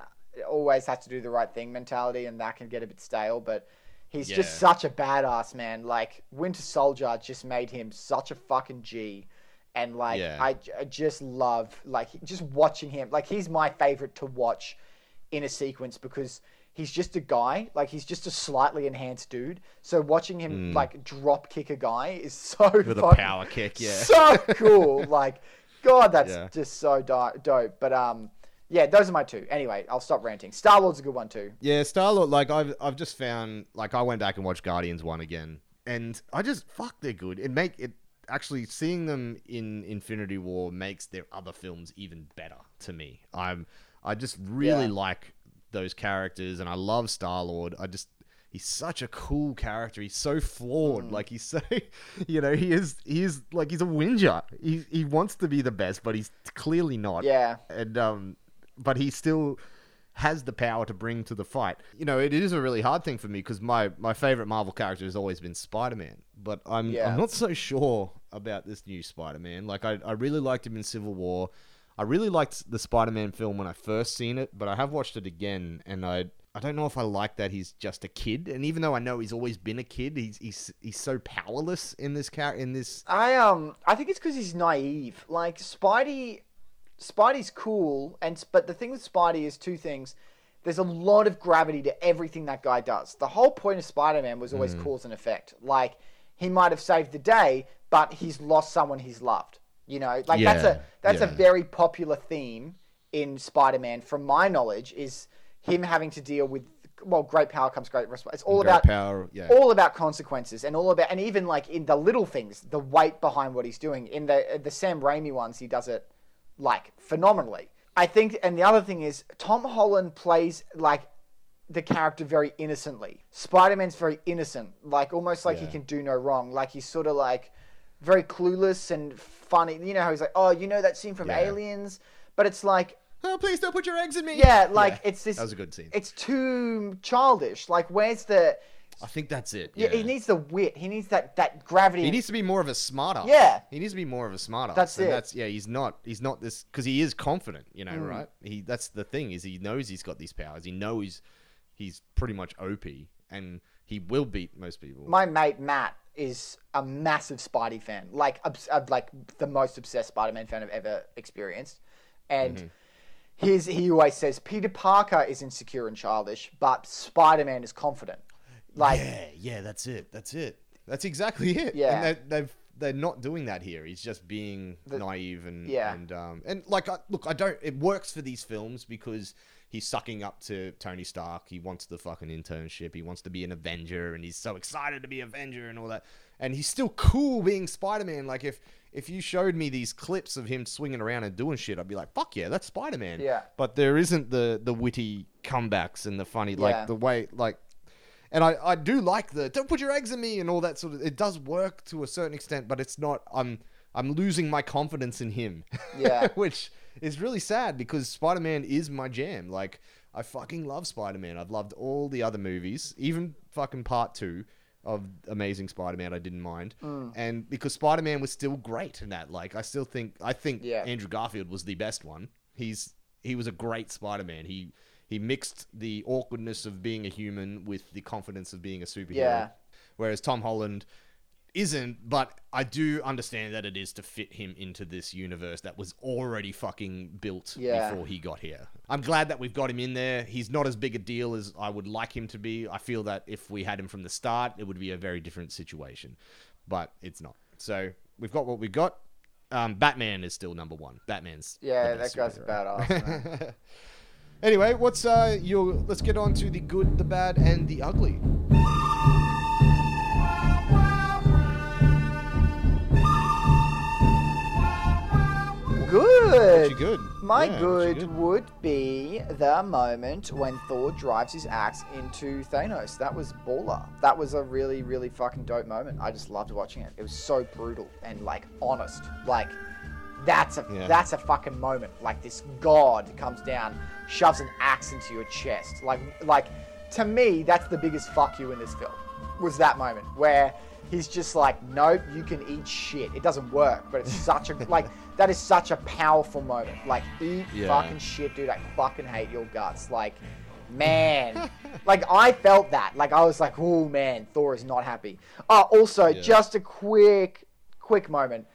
B: always has to do the right thing mentality, and that can get a bit stale. But he's just such a badass man. Like Winter Soldier just made him such a fucking G. And like
A: Yeah.
B: I, I just love like just watching him. Like he's my favorite to watch in a sequence because he's just a guy. Like he's just a slightly enhanced dude. So watching him like drop kick a guy is so
A: with a power kick. Yeah.
B: so cool. like God, that's
A: Yeah.
B: just so do- dope. But um, yeah, those are my two. Anyway, I'll stop ranting. Star Lord's a good one too.
A: Yeah, Star Lord. Like I've I've just found like I went back and watched Guardians one again, and I just fuck they're good. It make it actually seeing them in Infinity War makes their other films even better to me. I'm I just really
B: Yeah.
A: like those characters, and I love Star Lord. I just he's such a cool character. He's so flawed. Like he's so, you know, he is he is like he's a whinger. He he wants to be the best, but he's clearly not.
B: Yeah.
A: And um, but he still has the power to bring to the fight. You know, it is a really hard thing for me because my my favorite Marvel character has always been Spider Man, but I'm
B: Yeah.
A: I'm not so sure about this new Spider Man. Like I I really liked him in Civil War. I really liked the Spider Man film when I first seen it, but I have watched it again and I. I don't know if I like that he's just a kid, and even though I know he's always been a kid, he's he's he's so powerless in this car in this.
B: I um I think it's because he's naive. Like Spidey, Spidey's cool, and but the thing with Spidey is two things. There's a lot of gravity to everything that guy does. The whole point of Spider-Man was always mm. cause and effect. Like he might have saved the day, but he's lost someone he's loved. You know, like that's a that's a very popular theme in Spider-Man, from my knowledge, is him having to deal with well, great power comes great responsibility. It's all
A: Great
B: about
A: power, yeah.
B: all about consequences and all about and even like in the little things, the weight behind what he's doing. In the uh, the Sam Raimi ones, he does it like phenomenally. I think, and the other thing is Tom Holland plays like the character very innocently. Spider Man's very innocent, like almost like he can do no wrong. Like he's sort of like very clueless and funny. You know how he's like, oh, you know that scene from
A: Yeah.
B: Aliens, but it's like
A: Oh, please don't put your eggs in me.
B: yeah, like it's this.
A: That was a good scene.
B: It's too childish. Like, where's the?
A: I think that's it.
B: Yeah, he needs the wit. He needs that that gravity.
A: He needs to be more of a smart ass.
B: Yeah.
A: He needs to be more of a smart ass.
B: That's
A: and
B: it.
A: That's yeah. He's not. He's not this because he is confident. You
B: Mm.
A: know, right? He. That's the thing is he knows he's got these powers. He knows he's pretty much OP and he will beat most people.
B: My mate Matt is a massive Spidey fan, like obs- uh, like the most obsessed Spider-Man fan I've ever experienced, and.
A: Mm-hmm.
B: His, he always says Peter Parker is insecure and childish, but Spider-Man is confident. Like,
A: yeah, yeah. That's it. That's it. That's exactly it.
B: Yeah.
A: And they, they've they're not doing that here. He's just being naive and
B: yeah.
A: and um and like I, look, I don't. It works for these films because he's sucking up to Tony Stark. He wants the fucking internship. He wants to be an Avenger, and he's so excited to be Avenger and all that. And he's still cool being Spider Man. Like if if you showed me these clips of him swinging around and doing shit, I'd be like, fuck yeah, that's Spider Man.
B: Yeah.
A: But there isn't the the witty comebacks and the funny
B: Yeah.
A: like the way like and I, I do like the don't put your eggs in me and all that sort of it does work to a certain extent but it's not i'm i'm losing my confidence in him
B: Yeah.
A: which is really sad because spider-man is my jam like i fucking love spider-man i've loved all the other movies even fucking part two of amazing spider-man i didn't mind
B: Mm.
A: and because spider-man was still great in that like i still think i think
B: Yeah.
A: andrew garfield was the best one he's he was a great spider-man he he mixed the awkwardness of being a human with the confidence of being a superhero.
B: Yeah.
A: Whereas Tom Holland isn't, but I do understand that it is to fit him into this universe that was already fucking built
B: Yeah.
A: before he got here. I'm glad that we've got him in there. He's not as big a deal as I would like him to be. I feel that if we had him from the start, it would be a very different situation. But it's not. So we've got what we've got. Um, Batman is still number one. Batman's
B: yeah, that guy's
A: superhero.
B: badass.
A: Anyway, what's uh your? Let's get on to the good, the bad, and the ugly.
B: Good.
A: Good?
B: My
A: Yeah, what's
B: good, would be the moment when Thor drives his axe into Thanos. That was baller. That was a really, really fucking dope moment. I just loved watching it. It was so brutal and like honest. Like that's a
A: Yeah.
B: that's a fucking moment. Like this god comes down, shoves an axe into your chest. Like like to me, that's the biggest fuck you in this film. Was that moment where he's just like, nope, you can eat shit. It doesn't work, but it's such a like that is such a powerful moment. Like eat
A: Yeah.
B: fucking shit, dude. I fucking hate your guts. Like, man, like I felt that. Like I was like, oh man, Thor is not happy. Oh, also,
A: Yeah.
B: just a quick, quick moment.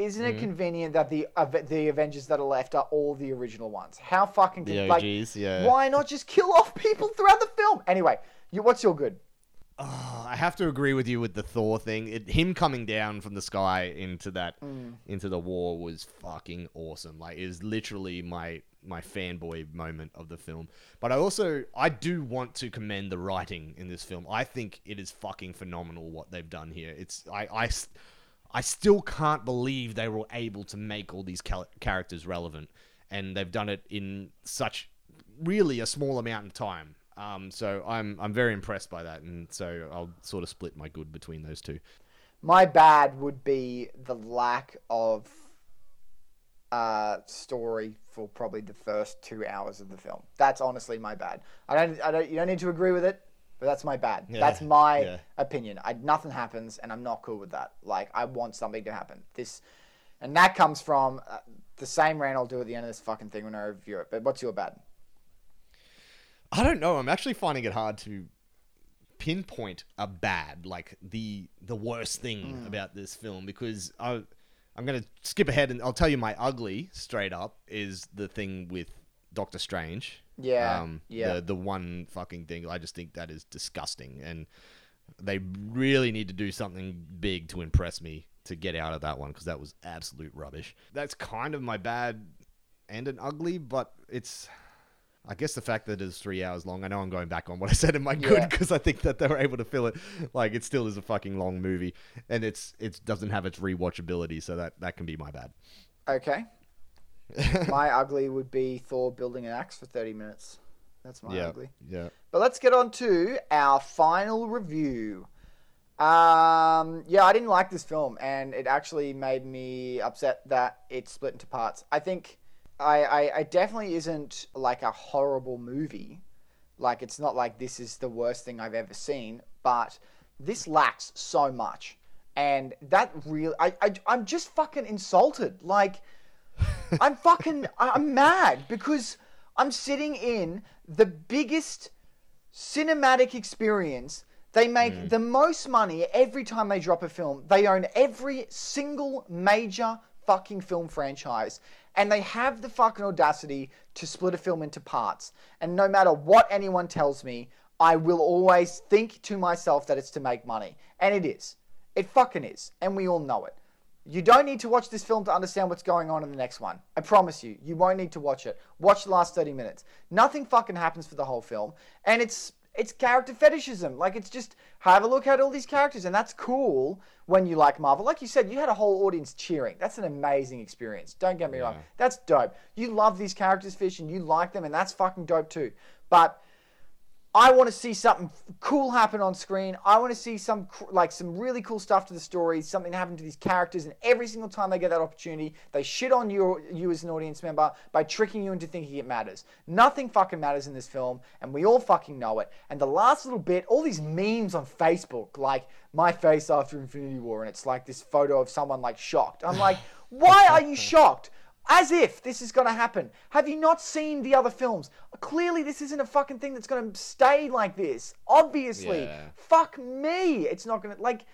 B: Isn't it convenient that the Ave- the Avengers that are left are all the original ones? How fucking
A: The
B: like,
A: OGs, yeah.
B: Why not just kill off people throughout the film? Anyway, you, what's your good?
A: Oh, I have to agree with you with the Thor thing. It, him coming down from the sky into that
B: Mm.
A: into the war was fucking awesome. Like it is literally my my fanboy moment of the film. But I also I do want to commend the writing in this film. I think it is fucking phenomenal what they've done here. It's I I s- I still can't believe they were able to make all these cal- characters relevant and they've done it in such really a small amount of time. Um, so I'm I'm very impressed by that, and so I'll sort of split my good between those two.
B: My bad would be the lack of uh, story for probably the first two hours of the film. That's honestly my bad. I don't, I don't, you don't need to agree with it, but that's my bad.
A: Yeah,
B: That's my
A: yeah.
B: opinion. I, nothing happens, and I'm not cool with that. Like, I want something to happen. This, and that comes from uh, the same rant I'll do at the end of this fucking thing when I review it. But what's your bad?
A: I don't know. I'm actually finding it hard to pinpoint a bad, like the the worst thing about this film, because I I'm gonna skip ahead and I'll tell you my ugly straight up is the thing with Doctor Strange.
B: Yeah,
A: Um,
B: yeah.
A: The the one fucking thing I just think that is disgusting, and they really need to do something big to impress me to get out of that one because that was absolute rubbish. That's kind of my bad and an ugly, but it's. I guess the fact that it's three hours long. I know I'm going back on what I said in my good because I think that they were able to fill it. Like it still is a fucking long movie, and it's it doesn't have its rewatchability, so that that can be my bad.
B: Okay. my ugly would be Thor building an axe for 30 minutes. That's my
A: yeah,
B: ugly.
A: yeah.
B: But let's get on to our final review. Um, yeah, I didn't like this film, and it actually made me upset that it split into parts. I think I, I, I definitely isn't like a horrible movie. Like, it's not like this is the worst thing I've ever seen, but this lacks so much. And that really, I, I, I'm just fucking insulted. Like, I'm fucking, I'm mad because I'm sitting in the biggest cinematic experience. They make mm. the most money every time they drop a film. They own every single major fucking film franchise. And they have the fucking audacity to split a film into parts. And no matter what anyone tells me, I will always think to myself that it's to make money. And it is. It fucking is. And we all know it. You don't need to watch this film to understand what's going on in the next one. I promise you, you won't need to watch it. Watch the last 30 minutes. Nothing fucking happens for the whole film. And it's it's character fetishism. Like it's just have a look at all these characters and that's cool when you like Marvel. Like you said, you had a whole audience cheering. That's an amazing experience. Don't get me wrong. That's dope. You love these characters, Fish, and you like them and that's fucking dope too. But I want to see something cool happen on screen. I want to see some like some really cool stuff to the story, something happen to these characters, and every single time they get that opportunity, they shit on you, you as an audience member by tricking you into thinking it matters. Nothing fucking matters in this film, and we all fucking know it. And the last little bit, all these memes on Facebook, like my face after Infinity War, and it's like this photo of someone like shocked. I'm like, why are you shocked? As if this is going to happen. Have you not seen the other films? Clearly, this isn't a fucking thing that's going to stay like this. Obviously.
A: Yeah.
B: Fuck me. It's not going to, like,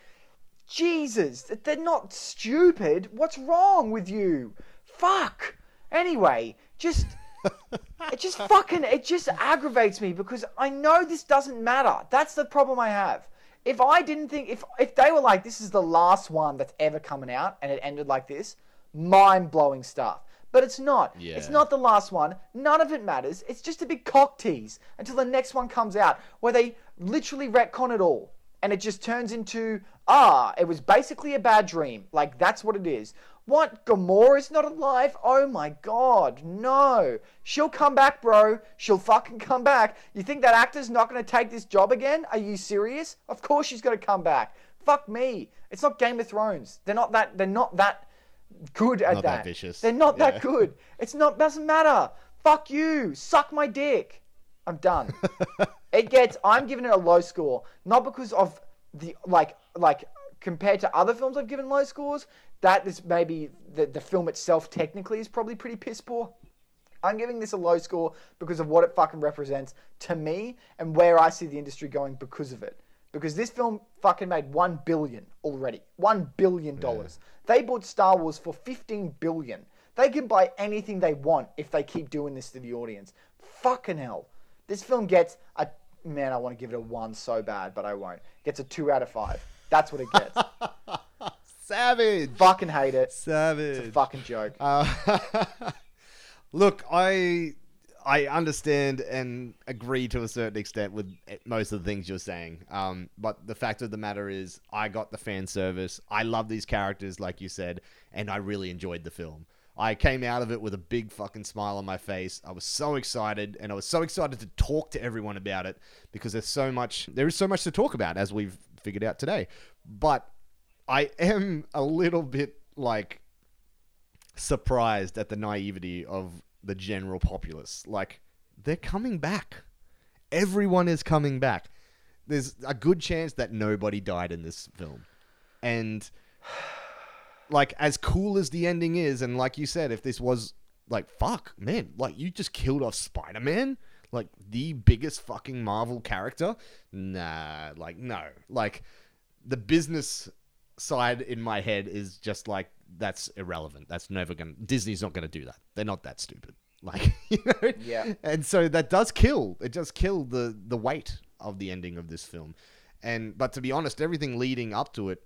B: Jesus. They're not stupid. What's wrong with you? Fuck. Anyway, just. it just fucking. It just aggravates me because I know this doesn't matter. That's the problem I have. If I didn't think. If, if they were like, this is the last one that's ever coming out and it ended like this, mind blowing stuff. But it's not. It's not the last one. None of it matters. It's just a big cock tease until the next one comes out where they literally retcon it all. And it just turns into, ah, it was basically a bad dream. Like, that's what it is. What? Gamora's not alive? Oh my god, no. She'll come back, bro. She'll fucking come back. You think that actor's not gonna take this job again? Are you serious? Of course she's gonna come back. Fuck me. It's not Game of Thrones. They're not that, they're not that good at
A: Not
B: that.
A: that vicious.
B: They're not
A: Yeah.
B: that good. It's not doesn't matter. Fuck you. Suck my dick. I'm done. it gets I'm giving it a low score. Not because of the like like compared to other films I've given low scores, that is maybe the, the film itself technically is probably pretty piss poor. I'm giving this a low score because of what it fucking represents to me and where I see the industry going because of it. Because this film fucking made one billion already. One billion dollars. They bought Star Wars for fifteen billion. They can buy anything they want if they keep doing this to the audience. Fucking hell. This film gets a man, I want to give it a one so bad, but I won't. Gets a two out of five. That's what it gets.
A: Savage.
B: fucking hate it.
A: Savage.
B: It's a fucking joke.
A: Uh, look, I I understand and agree to a certain extent with most of the things you're saying. Um, but the fact of the matter is, I got the fan service. I love these characters, like you said, and I really enjoyed the film. I came out of it with a big fucking smile on my face. I was so excited, and I was so excited to talk to everyone about it because there's so much. There is so much to talk about, as we've figured out today. But I am a little bit like surprised at the naivety of the general populace. Like they're coming back. Everyone is coming back. There's a good chance that nobody died in this film. And like as cool as the ending is and like you said if this was like fuck, man, like you just killed off Spider-Man, like the biggest fucking Marvel character. Nah, like no. Like the business side in my head is just like that's irrelevant. That's never gonna. Disney's not gonna do that. They're not that stupid. Like you know.
B: Yeah.
A: And so that does kill. It does kill the the weight of the ending of this film. And but to be honest, everything leading up to it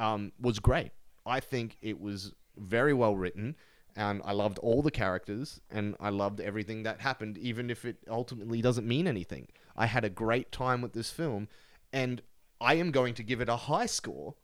A: um, was great. I think it was very well written. And I loved all the characters, and I loved everything that happened, even if it ultimately doesn't mean anything. I had a great time with this film, and I am going to give it a high score.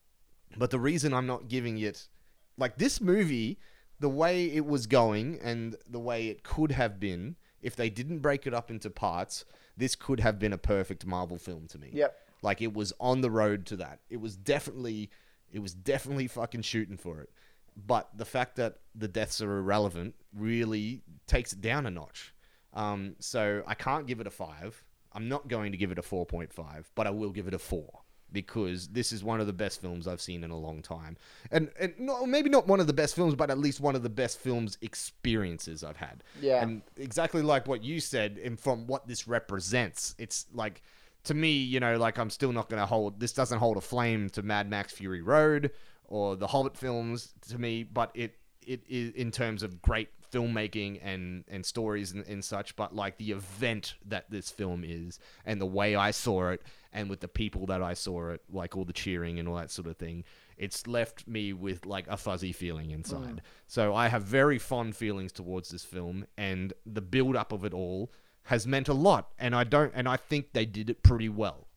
A: But the reason I'm not giving it, like this movie, the way it was going and the way it could have been, if they didn't break it up into parts, this could have been a perfect Marvel film to me.
B: Yep.
A: Like it was on the road to that. It was definitely, it was definitely fucking shooting for it. But the fact that the deaths are irrelevant really takes it down a notch. Um, so I can't give it a five. I'm not going to give it a 4.5, but I will give it a four because this is one of the best films I've seen in a long time, and and not, maybe not one of the best films, but at least one of the best films experiences I've had.
B: Yeah.
A: and exactly like what you said, and from what this represents, it's like to me, you know, like I'm still not going to hold this doesn't hold a flame to Mad Max Fury Road or the Hobbit films to me, but it it is in terms of great filmmaking and and stories and, and such but like the event that this film is and the way i saw it and with the people that i saw it like all the cheering and all that sort of thing it's left me with like a fuzzy feeling inside. So i have very fond feelings towards this film and the build up of it all has meant a lot and i don't and i think they did it pretty well.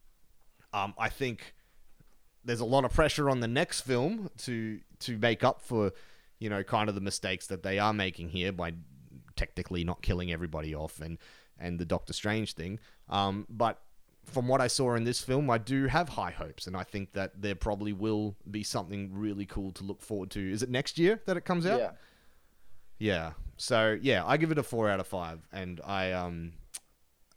A: Um, i think there's a lot of pressure on the next film to to make up for you know kind of the mistakes that they are making here by technically not killing everybody off and and the Doctor Strange thing. Um, but from what I saw in this film, I do have high hopes, and I think that there probably will be something really cool to look forward to. Is it next year that it comes out?
B: Yeah.
A: Yeah. So yeah, I give it a four out of five, and I um,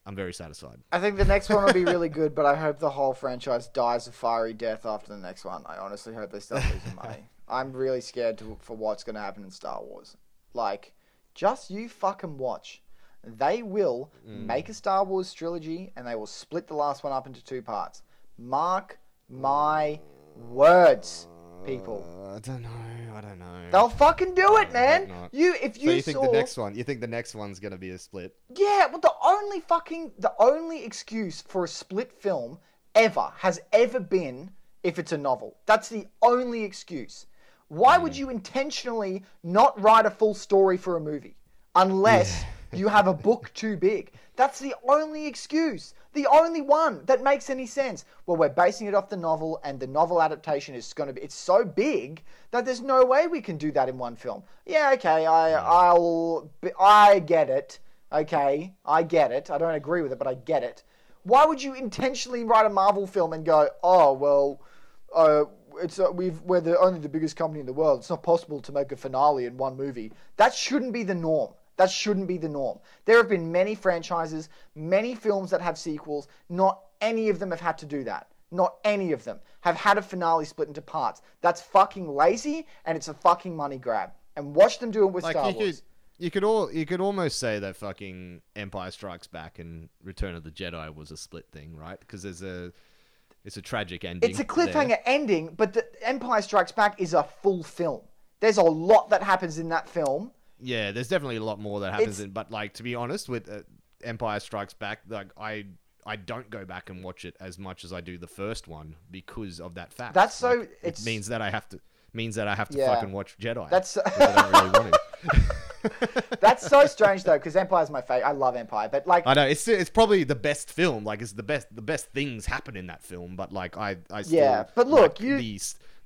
A: I'm very satisfied.
B: I think the next one will be really good, but I hope the whole franchise dies a fiery death after the next one. I honestly hope they start losing money. I'm really scared to, for what's going to happen in Star Wars. Like, just you fucking watch. They will make a Star Wars trilogy and they will split the last one up into two parts. Mark my words, people.
A: Uh, I don't know. I don't know.
B: They'll fucking do it, man. You, if you,
A: so you think the next one? You think the next one's gonna be a split?
B: Yeah, well, the only fucking the only excuse for a split film ever has ever been if it's a novel. That's the only excuse. Why would you intentionally not write a full story for a movie unless you have a book too big? That's the only excuse. The only one that makes any sense. Well, we're basing it off the novel, and the novel adaptation is going to be—it's so big that there's no way we can do that in one film. Yeah, okay, I, I'll, I get it. Okay, I get it. I don't agree with it, but I get it. Why would you intentionally write a Marvel film and go, oh well, uh, it's uh, we've we're the only the biggest company in the world. It's not possible to make a finale in one movie. That shouldn't be the norm. That shouldn't be the norm. There have been many franchises, many films that have sequels. Not any of them have had to do that. Not any of them have had a finale split into parts. That's fucking lazy and it's a fucking money grab. And watch them do it with
A: Like
B: Star
A: you
B: Wars.
A: could, you could all, you could almost say that fucking Empire Strikes Back and Return of the Jedi was a split thing, right? Because there's a, it's a tragic ending.
B: It's a cliffhanger
A: there.
B: ending, but the Empire Strikes Back is a full film. There's a lot that happens in that film.
A: Yeah, there's definitely a lot more that happens
B: It's-
A: in, but like to be honest, with uh, Empire Strikes Back, like I. I don't go back and watch it as much as I do the first one because of that fact.
B: That's so-
A: Like,
B: it's-
A: it means that I have to means that I have to
B: Yeah.
A: fucking watch Jedi.
B: That's-
A: which I don't really want to.
B: That's so strange though, because Empire's my favorite. I love Empire, but like,
A: I know it's it's probably the best film. Like it's the best the best things happen in that film. But like I I still
B: Yeah, but look,
A: like
B: you-
A: the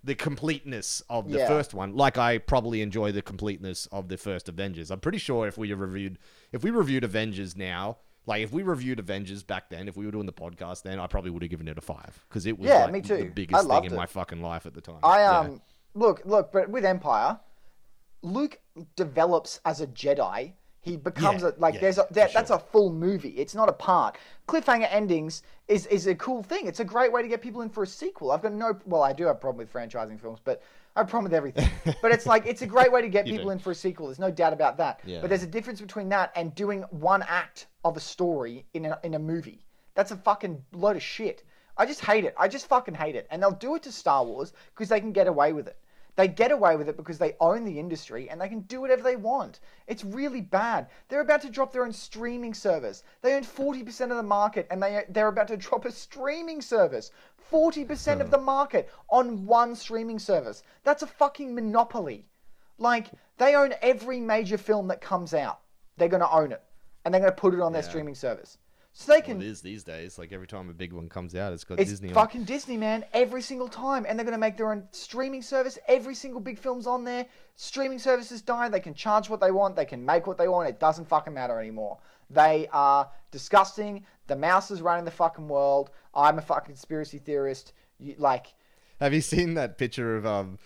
A: the completeness of the
B: Yeah.
A: first one, like I probably enjoy the completeness of the first Avengers. I'm pretty sure if we reviewed if we reviewed Avengers now, like if we reviewed Avengers back then, if we were doing the podcast then, I probably would have given it a five because it was
B: Yeah,
A: like,
B: me too. I
A: biggest thing in
B: it.
A: my fucking life at the time.
B: I
A: Yeah.
B: um look look, but with Empire, Luke develops as a Jedi. He becomes
A: Yeah,
B: a like
A: yeah,
B: there's a
A: for
B: that, that's a full movie. It's not a part. Cliffhanger endings is is a cool thing. It's a great way to get people in for a sequel. I've got no well, I do have a problem with franchising films, but I have a problem with everything. but it's like it's a great way to get people
A: do.
B: in for a sequel. There's no doubt about that.
A: Yeah.
B: But there's a difference between that and doing one act of a story in a, in a movie. That's a fucking load of shit. I just hate it. I just fucking hate it. And they'll do it to Star Wars because they can get away with it. They get away with it because they own the industry and they can do whatever they want. It's really bad. They're about to drop their own streaming service. They own 40% of the market and they, they're about to drop a streaming service. 40% of hmm. the market on one streaming service. That's a fucking monopoly. Like, they own every major film that comes out. They're going to own it. And they're going to put it on their
A: Yeah.
B: streaming service. So they
A: Well, it is these days. Like every time a big one comes out, it's got
B: it's
A: Disney on.
B: fucking Disney, man, every single time. And they're going to make their own streaming service. Every single big film's on there. Streaming services die. They can charge what they want. They can make what they want. It doesn't fucking matter anymore. They are disgusting. The mouse is running the fucking world. I'm a fucking conspiracy theorist. You, like,
A: Have you seen that picture of um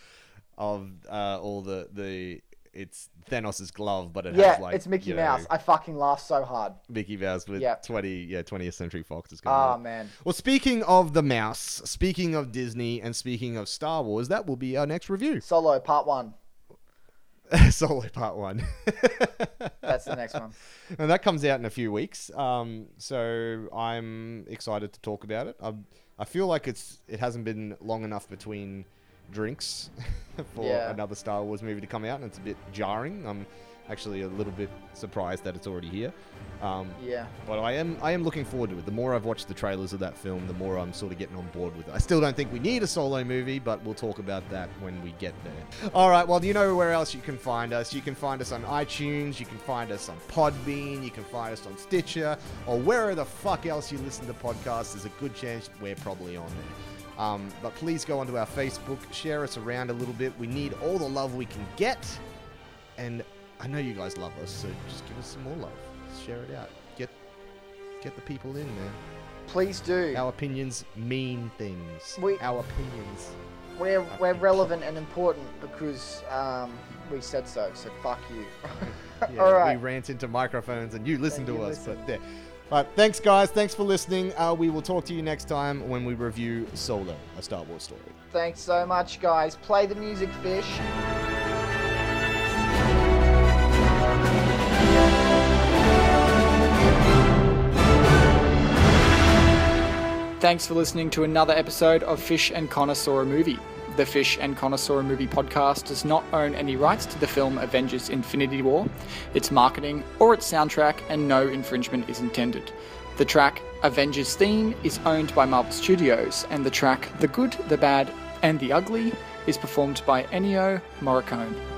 A: of uh all the the it's Thanos' glove, but it
B: yeah,
A: has like
B: it's Mickey
A: you know,
B: Mouse. I fucking laugh so hard.
A: Mickey Mouse with
B: Yeah.
A: twenty yeah twentieth Century Fox is going.
B: Oh
A: on.
B: man.
A: Well, speaking of the mouse, speaking of Disney, and speaking of Star Wars, that will be our next review.
B: Solo, part one.
A: Solo Part One.
B: That's the next one.
A: and that comes out in a few weeks. Um, so I'm excited to talk about it. I, I feel like it's it hasn't been long enough between drinks for
B: Yeah.
A: another Star Wars movie to come out, and it's a bit jarring. I'm actually a little bit surprised that it's already here. Um,
B: Yeah.
A: but I am I am looking forward to it. The more I've watched the trailers of that film, the more I'm sort of getting on board with it. I still don't think we need a solo movie, but we'll talk about that when we get there. All right. Well, do you know where else you can find us? You can find us on iTunes. You can find us on Podbean. You can find us on Stitcher or wherever the fuck else you listen to podcasts. There's a good chance we're probably on there. Um, but please go onto our Facebook, share us around a little bit. We need all the love we can get, and I know you guys love us, so just give us some more love. Share it out. Get get the people in there.
B: Please do.
A: Our opinions mean things.
B: We-
A: Our opinions.
B: We're, we're relevant and important because um, we said so, so fuck you.
A: Yeah,
B: All right.
A: We rant into microphones and you listen
B: And
A: to
B: you
A: us,
B: listen.
A: but there. But thanks, guys. Thanks for listening. Uh, we will talk to you next time when we review Solo, a Star Wars story.
B: Thanks so much, guys. Play the music, fish.
C: Thanks for listening to another episode of Fish and Connoisseur Movie. The Fish and Connoisseur Movie podcast does not own any rights to the film Avengers Infinity War, its marketing, or its soundtrack, and no infringement is intended. The track Avengers Theme is owned by Marvel Studios, and the track The Good, the Bad, and the Ugly is performed by Ennio Morricone.